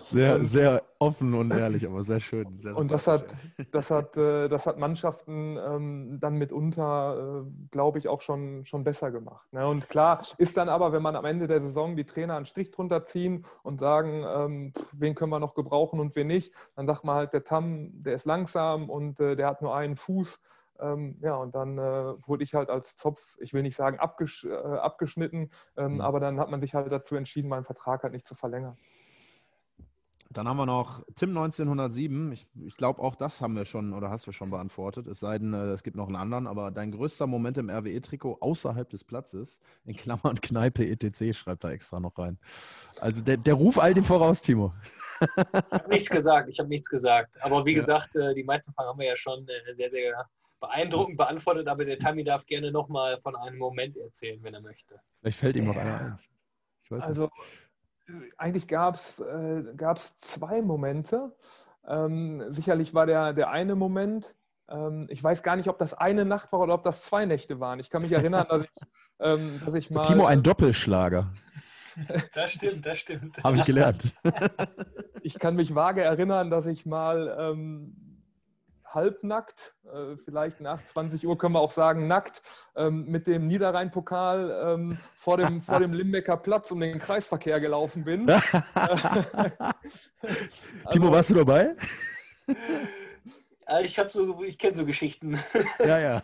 sehr, sehr offen und ehrlich, aber sehr schön. Sehr und das hat, das hat, äh, das hat Mannschaften ähm, dann mitunter, äh, glaube ich, auch schon, schon besser gemacht. Ne? Und klar ist dann aber, wenn man am Ende der Saison die Trainer einen Strich drunter ziehen und sagen, ähm, wen können wir noch gebrauchen und wen nicht, dann sagt man halt, der Tam, der ist langsam und äh, der hat nur einen Fuß. Ähm, ja, und dann äh, wurde ich halt als Zopf, ich will nicht sagen abgesch äh, abgeschnitten, ähm, mhm. aber dann hat man sich halt dazu entschieden, meinen Vertrag halt nicht zu verlängern. Dann haben wir noch Tim 1907. Ich, ich glaube, auch das haben wir schon oder hast du schon beantwortet. Es sei denn, äh, es gibt noch einen anderen. Aber dein größter Moment im RWE-Trikot außerhalb des Platzes, in Klammern Kneipe etc., schreibt da extra noch rein. Also der, der Ruf all dem voraus, Timo. Ich habe nichts gesagt. Ich habe nichts gesagt. Aber wie ja. gesagt, äh, die meisten Fragen haben wir ja schon äh, sehr, sehr beeindruckend beantwortet. Aber der Tami darf gerne nochmal von einem Moment erzählen, wenn er möchte. Vielleicht fällt ihm noch einer ein. Ich weiß also, nicht eigentlich gab es äh, zwei Momente. Ähm, sicherlich war der, der eine Moment, ähm, ich weiß gar nicht, ob das eine Nacht war oder ob das zwei Nächte waren. Ich kann mich erinnern, dass ich, ähm, dass ich mal. Timo, ein Doppelschlager. Das stimmt, das stimmt. Habe ich gelernt. ich kann mich vage erinnern, dass ich mal ähm, halbnackt, äh, vielleicht nach 20 Uhr können wir auch sagen nackt, ähm, mit dem Niederrhein-Pokal ähm, vor, dem, vor dem Limbecker Platz um den Kreisverkehr gelaufen bin. Timo, also, warst du dabei? Äh, ich habe so, ich kenne so Geschichten. Ja, ja.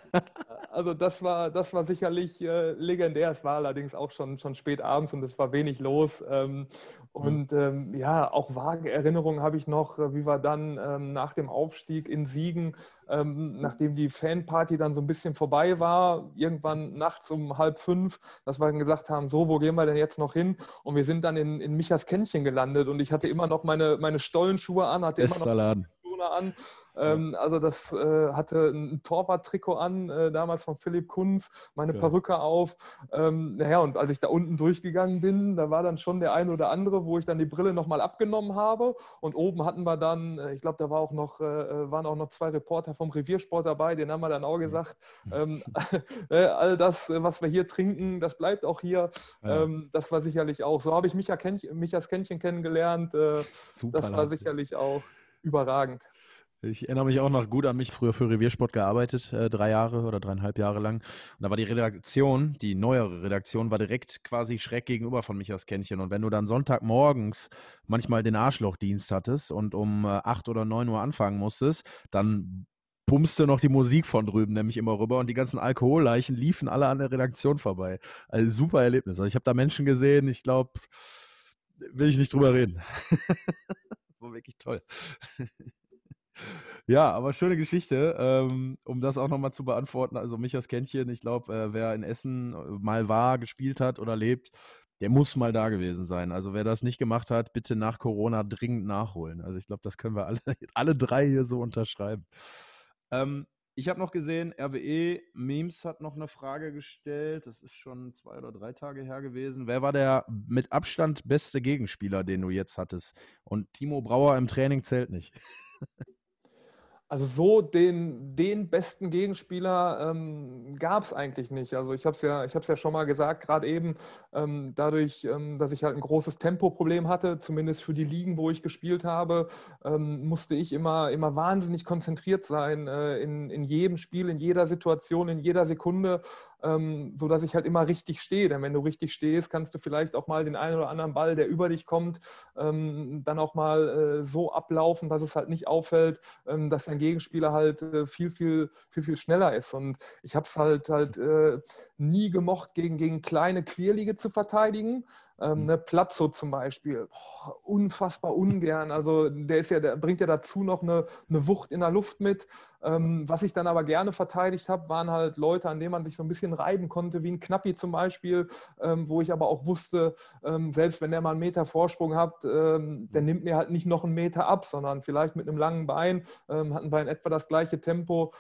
Also das war, das war sicherlich äh, legendär. Es war allerdings auch schon, schon spät abends und es war wenig los. Ähm, mhm. und ähm, ja, auch vage Erinnerungen habe ich noch, äh, wie wir dann ähm, nach dem Aufstieg in Siegen, ähm, nachdem die Fanparty dann so ein bisschen vorbei war, irgendwann nachts um halb fünf, dass wir dann gesagt haben, so, wo gehen wir denn jetzt noch hin? Und wir sind dann in, in Michas Kännchen gelandet und ich hatte immer noch meine, meine Stollenschuhe an, hatte immer noch Laden. An. Ähm, also das äh, hatte ein Torwart-Trikot an, äh, damals von Philipp Kunz, meine ja. Perücke auf. Ähm, naja, und als ich da unten durchgegangen bin, da war dann schon der eine oder andere, wo ich dann die Brille nochmal abgenommen habe. Und oben hatten wir dann, äh, ich glaube, da war auch noch, äh, äh, waren auch noch zwei Reporter vom Reviersport dabei, denen haben wir dann auch gesagt, ähm, äh, all das, was wir hier trinken, das bleibt auch hier. Ja. Ähm, das war sicherlich auch. So habe ich Micha Kännchen, Michas Kännchen kennengelernt. Das war sicherlich auch überragend. Ich erinnere mich auch noch gut an mich, früher für Reviersport gearbeitet, äh, drei Jahre oder dreieinhalb Jahre lang. Und da war die Redaktion, die neuere Redaktion, war direkt quasi schräg gegenüber von Michas Kännchen. Und wenn du dann Sonntagmorgens manchmal den Arschlochdienst hattest und um äh, acht oder neun Uhr anfangen musstest, dann pumpste noch die Musik von drüben nämlich immer rüber und die ganzen Alkoholleichen liefen alle an der Redaktion vorbei. Also super Erlebnis. Also ich habe da Menschen gesehen, ich glaube, will ich nicht drüber reden. war wirklich toll. Ja, aber schöne Geschichte, ähm, um das auch nochmal zu beantworten. Also Michas Kännchen, ich glaube, äh, wer in Essen äh, mal war, gespielt hat oder lebt, der muss mal da gewesen sein. Also wer das nicht gemacht hat, bitte nach Corona dringend nachholen. Also ich glaube, das können wir alle, alle drei hier so unterschreiben. Ähm, ich habe noch gesehen, RWE Memes hat noch eine Frage gestellt. Das ist schon zwei oder drei Tage her gewesen. Wer war der mit Abstand beste Gegenspieler, den du jetzt hattest? Und Timo Brauer im Training zählt nicht. also so den, den besten Gegenspieler ähm, gab es eigentlich nicht. Also ich habe es ja, ja schon mal gesagt, gerade eben, ähm, dadurch, ähm, dass ich halt ein großes Tempoproblem hatte, zumindest für die Ligen, wo ich gespielt habe, ähm, musste ich immer, immer wahnsinnig konzentriert sein äh, in, in jedem Spiel, in jeder Situation, in jeder Sekunde ähm, sodass ich halt immer richtig stehe. Denn wenn du richtig stehst, kannst du vielleicht auch mal den einen oder anderen Ball, der über dich kommt, ähm, dann auch mal äh, so ablaufen, dass es halt nicht auffällt, ähm, dass dein Gegenspieler halt äh, viel, viel, viel, viel schneller ist. Und ich habe es halt halt äh, nie gemocht, gegen, gegen kleine Querlige zu verteidigen. Ähm, mhm. ne, Platzo zum Beispiel, oh, unfassbar ungern. Also der ist ja, der bringt ja dazu noch eine, eine Wucht in der Luft mit. Ähm, was ich dann aber gerne verteidigt habe, waren halt Leute, an denen man sich so ein bisschen reiben konnte, wie ein Knappi zum Beispiel, ähm, wo ich aber auch wusste, ähm, selbst wenn der mal einen Meter Vorsprung hat, ähm, der nimmt mir halt nicht noch einen Meter ab, sondern vielleicht mit einem langen Bein, ähm, hatten wir in etwa das gleiche Tempo,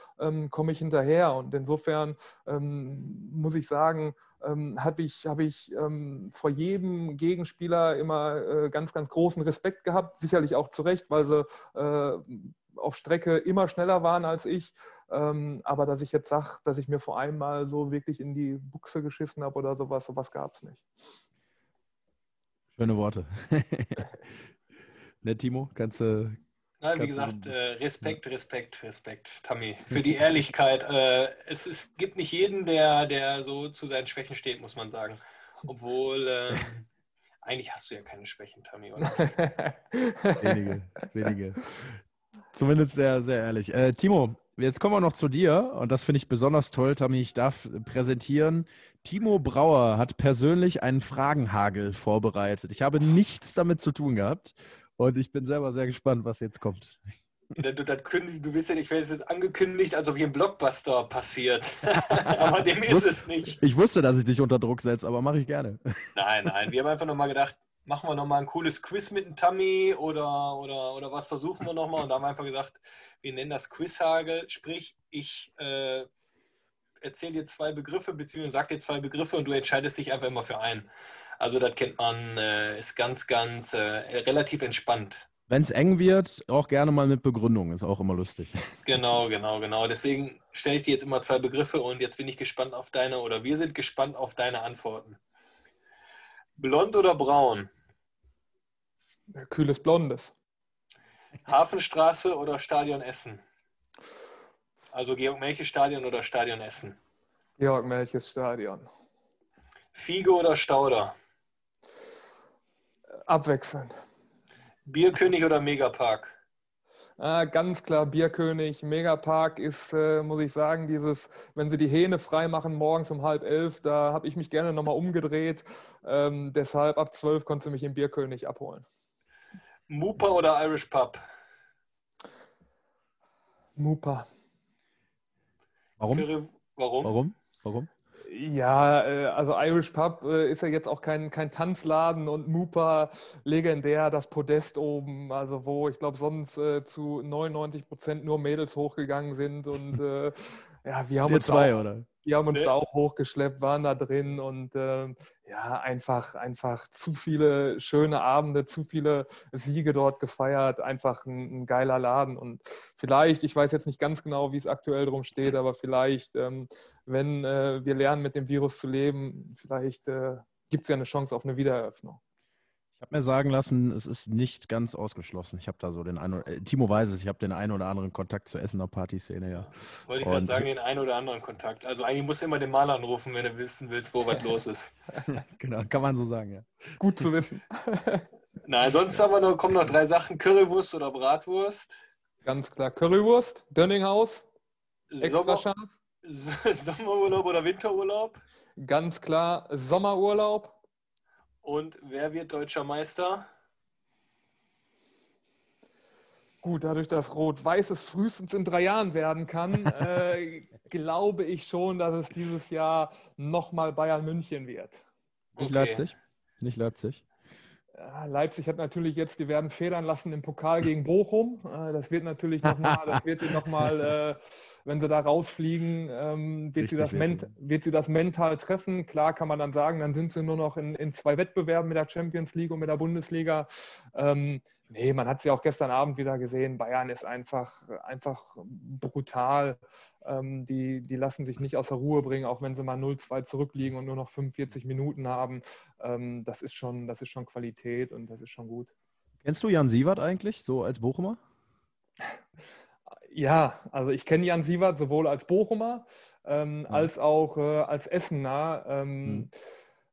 komme ich hinterher. Und insofern muss ich sagen, ähm, habe ich, hab ich ähm, vor jedem Gegenspieler immer äh, ganz, ganz großen Respekt gehabt. Sicherlich auch zu Recht, weil sie äh, auf Strecke immer schneller waren als ich. Ähm, aber dass ich jetzt sage, dass ich mir vor allem mal so wirklich in die Buchse geschissen habe oder sowas, sowas gab es nicht. Schöne Worte. ne, Timo, kannst du, Nein, wie gesagt, äh, Respekt, Respekt, Respekt, Tammy, für die Ehrlichkeit. Äh, es, es, gibt nicht jeden, der, der so zu seinen Schwächen steht, muss man sagen. Obwohl, äh, eigentlich hast du ja keine Schwächen, Tammy, oder? wenige, wenige. Zumindest sehr, sehr ehrlich. Äh, Timo, jetzt kommen wir noch zu dir und das finde ich besonders toll, Tammy. Ich darf präsentieren. Timo Brauer hat persönlich einen Fragenhagel vorbereitet. Ich habe nichts damit zu tun gehabt und ich bin selber sehr gespannt, was jetzt kommt. Du, du, du wirst ja nicht, es jetzt angekündigt, als ob hier ein Blockbuster passiert. aber dem ist wusste, es nicht. Ich wusste, dass ich dich unter Druck setze, aber mache ich gerne. Nein, nein. Wir haben einfach nochmal gedacht, machen wir nochmal ein cooles Quiz mit dem Tammy oder, oder, oder was versuchen wir nochmal? Und da haben wir einfach gesagt, wir nennen das Quizhagel. Sprich, ich äh, erzähle dir zwei Begriffe, beziehungsweise sag dir zwei Begriffe und du entscheidest dich einfach immer für einen. Also das kennt man, äh, ist ganz, ganz äh, relativ entspannt. Wenn es eng wird, auch gerne mal mit Begründung, ist auch immer lustig. Genau, genau, genau. Deswegen stelle ich dir jetzt immer zwei Begriffe und jetzt bin ich gespannt auf deine oder wir sind gespannt auf deine Antworten. Blond oder braun? Kühles Blondes. Hafenstraße oder Stadion Essen? Also Georg Melches Stadion oder Stadion Essen? Georg Melches Stadion. Fiege oder Stauder? Abwechselnd. Bierkönig oder Megapark? Ah, ganz klar Bierkönig. Megapark ist, äh, muss ich sagen, dieses, wenn sie die Hähne frei machen morgens um halb elf, da habe ich mich gerne nochmal umgedreht. Ähm, deshalb ab zwölf konntest du mich im Bierkönig abholen. Mupa oder Irish Pub? Mupa. Warum? Warum? Warum? Warum? Ja, äh, also Irish Pub äh, ist ja jetzt auch kein, kein Tanzladen und Mooper legendär, das Podest oben, also wo ich glaube sonst äh, zu 99 Prozent nur Mädels hochgegangen sind und ja, wir haben Wir zwei, auch, oder? Wir haben uns nee. da auch hochgeschleppt, waren da drin und äh, ja, einfach, einfach zu viele schöne Abende, zu viele Siege dort gefeiert, einfach ein, ein geiler Laden. Und vielleicht, ich weiß jetzt nicht ganz genau, wie es aktuell drum steht, aber vielleicht, ähm, wenn äh, wir lernen, mit dem Virus zu leben, vielleicht äh, gibt es ja eine Chance auf eine Wiedereröffnung habe mir sagen lassen, es ist nicht ganz ausgeschlossen. Ich habe da so den einen, äh, Timo weiß es, ich habe den einen oder anderen Kontakt zur Essener Partyszene, ja. Wollte ich gerade sagen, den einen oder anderen Kontakt. Also eigentlich musst du immer den Maler anrufen, wenn du wissen willst, wo was los ist. genau, kann man so sagen, ja. Gut zu wissen. Nein, sonst haben wir noch, kommen noch drei Sachen: Currywurst oder Bratwurst. Ganz klar, Currywurst, Dönninghaus, extra Sommer, scharf. Sommerurlaub oder Winterurlaub? Ganz klar, Sommerurlaub. Und wer wird deutscher Meister? Gut, dadurch, dass Rot-Weiß es frühestens in drei Jahren werden kann, äh, glaube ich schon, dass es dieses Jahr nochmal Bayern München wird. Nicht okay. Leipzig? Nicht Leipzig? Leipzig hat natürlich jetzt, die werden federn lassen im Pokal gegen Bochum. Äh, das wird natürlich nochmal, das wird nochmal, äh, wenn sie da rausfliegen, ähm, wird, sie das wird sie das mental treffen. Klar kann man dann sagen, dann sind sie nur noch in, in zwei Wettbewerben mit der Champions League und mit der Bundesliga. Ähm, Nee, man hat sie auch gestern Abend wieder gesehen. Bayern ist einfach, einfach brutal. Ähm, die, die lassen sich nicht aus der Ruhe bringen, auch wenn sie mal 0-2 zurückliegen und nur noch 45 Minuten haben. Ähm, das, ist schon, das ist schon Qualität und das ist schon gut. Kennst du Jan Sievert eigentlich, so als Bochumer? Ja, also ich kenne Jan Sievert sowohl als Bochumer ähm, ja. als auch äh, als Essener. Ähm, hm.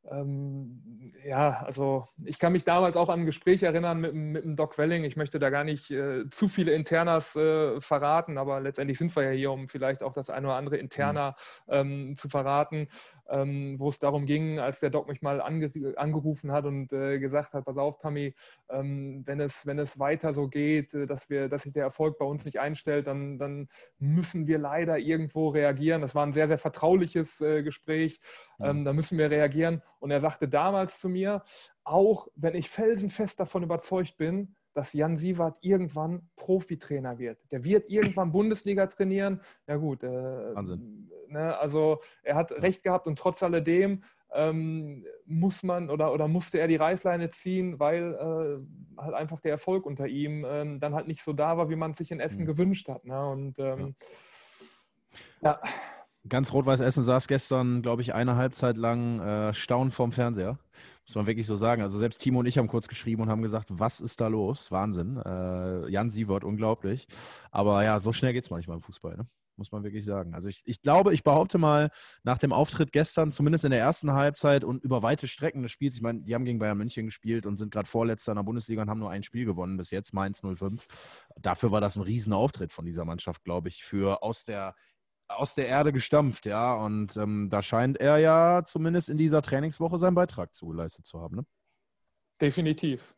Ähm, ja, also ich kann mich damals auch an ein Gespräch erinnern mit, mit dem Doc Welling. Ich möchte da gar nicht äh, zu viele Internas äh, verraten, aber letztendlich sind wir ja hier, um vielleicht auch das eine oder andere Interna mhm. ähm, zu verraten, ähm, wo es darum ging, als der Doc mich mal ange angerufen hat und äh, gesagt hat, pass auf, Tammy, ähm, wenn, es, wenn es weiter so geht, äh, dass, wir, dass sich der Erfolg bei uns nicht einstellt, dann, dann müssen wir leider irgendwo reagieren. Das war ein sehr, sehr vertrauliches äh, Gespräch. Mhm. da müssen wir reagieren. Und er sagte damals zu mir, auch wenn ich felsenfest davon überzeugt bin, dass Jan Sievert irgendwann Profitrainer wird. Der wird irgendwann Bundesliga trainieren. Ja gut, äh, Wahnsinn. Ne, also er hat recht gehabt und trotz alledem ähm, muss man oder, oder musste er die Reißleine ziehen, weil äh, halt einfach der Erfolg unter ihm ähm, dann halt nicht so da war, wie man es sich in Essen mhm. gewünscht hat. Ne? Und ähm, ja. ja. Ganz Rot-Weiß Essen saß gestern, glaube ich, eine Halbzeit lang äh, staunend vorm Fernseher. Muss man wirklich so sagen. Also selbst Timo und ich haben kurz geschrieben und haben gesagt, was ist da los? Wahnsinn. Äh, Jan Sievert, unglaublich. Aber ja, so schnell geht es manchmal im Fußball, ne? muss man wirklich sagen. Also ich, ich glaube, ich behaupte mal, nach dem Auftritt gestern, zumindest in der ersten Halbzeit und über weite Strecken des Spiels, ich meine, die haben gegen Bayern München gespielt und sind gerade Vorletzter in der Bundesliga und haben nur ein Spiel gewonnen bis jetzt, Mainz 05. Dafür war das ein Riesenauftritt von dieser Mannschaft, glaube ich, für aus der aus der Erde gestampft, ja. Und ähm, da scheint er ja zumindest in dieser Trainingswoche seinen Beitrag zugeleistet zu haben. Ne? Definitiv.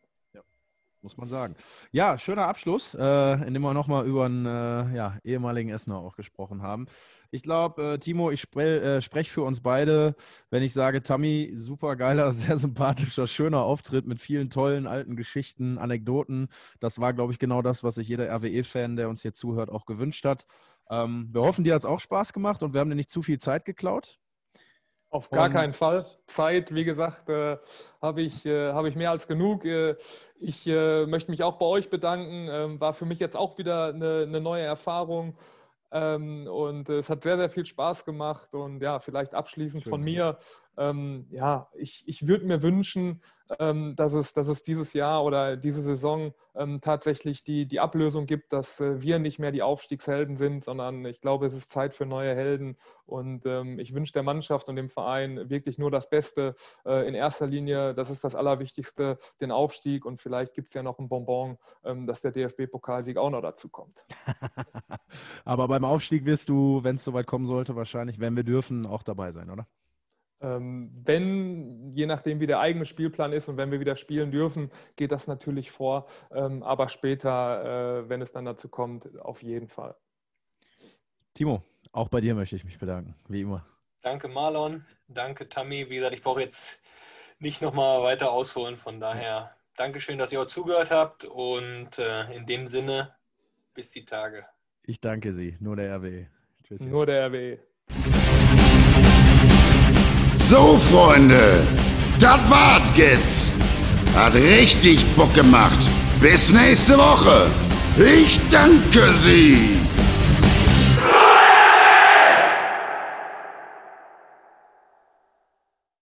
Muss man sagen. Ja, schöner Abschluss, äh, indem wir nochmal über einen äh, ja, ehemaligen Essener auch gesprochen haben. Ich glaube, äh, Timo, ich spre äh, spreche für uns beide, wenn ich sage, Tammy, super geiler, sehr sympathischer, schöner Auftritt mit vielen tollen alten Geschichten, Anekdoten. Das war, glaube ich, genau das, was sich jeder RWE-Fan, der uns hier zuhört, auch gewünscht hat. Ähm, wir hoffen, dir hat es auch Spaß gemacht und wir haben dir nicht zu viel Zeit geklaut. Auf gar und keinen Fall. Zeit, wie gesagt, äh, habe ich, äh, hab ich mehr als genug. Äh, ich äh, möchte mich auch bei euch bedanken. Ähm, war für mich jetzt auch wieder eine, eine neue Erfahrung. Ähm, und es hat sehr, sehr viel Spaß gemacht. Und ja, vielleicht abschließend Schön. von mir. Ähm, ja, ich, ich würde mir wünschen, ähm, dass, es, dass es dieses Jahr oder diese Saison ähm, tatsächlich die, die Ablösung gibt, dass äh, wir nicht mehr die Aufstiegshelden sind, sondern ich glaube, es ist Zeit für neue Helden. Und ähm, ich wünsche der Mannschaft und dem Verein wirklich nur das Beste. Äh, in erster Linie, das ist das Allerwichtigste, den Aufstieg. Und vielleicht gibt es ja noch ein Bonbon, ähm, dass der DFB-Pokalsieg auch noch dazu kommt. Aber beim Aufstieg wirst du, wenn es soweit kommen sollte, wahrscheinlich, wenn wir dürfen, auch dabei sein, oder? Ähm, wenn, je nachdem wie der eigene Spielplan ist und wenn wir wieder spielen dürfen, geht das natürlich vor. Ähm, aber später, äh, wenn es dann dazu kommt, auf jeden Fall. Timo, auch bei dir möchte ich mich bedanken, wie immer. Danke Marlon, danke Tammy. Wie gesagt, ich brauche jetzt nicht nochmal weiter ausholen. Von daher, Dankeschön, dass ihr auch zugehört habt und äh, in dem Sinne, bis die Tage. Ich danke Sie, nur der RWE. Tschüss. Nur der RWE. So, Freunde, das war's jetzt. Hat richtig Bock gemacht. Bis nächste Woche. Ich danke Sie.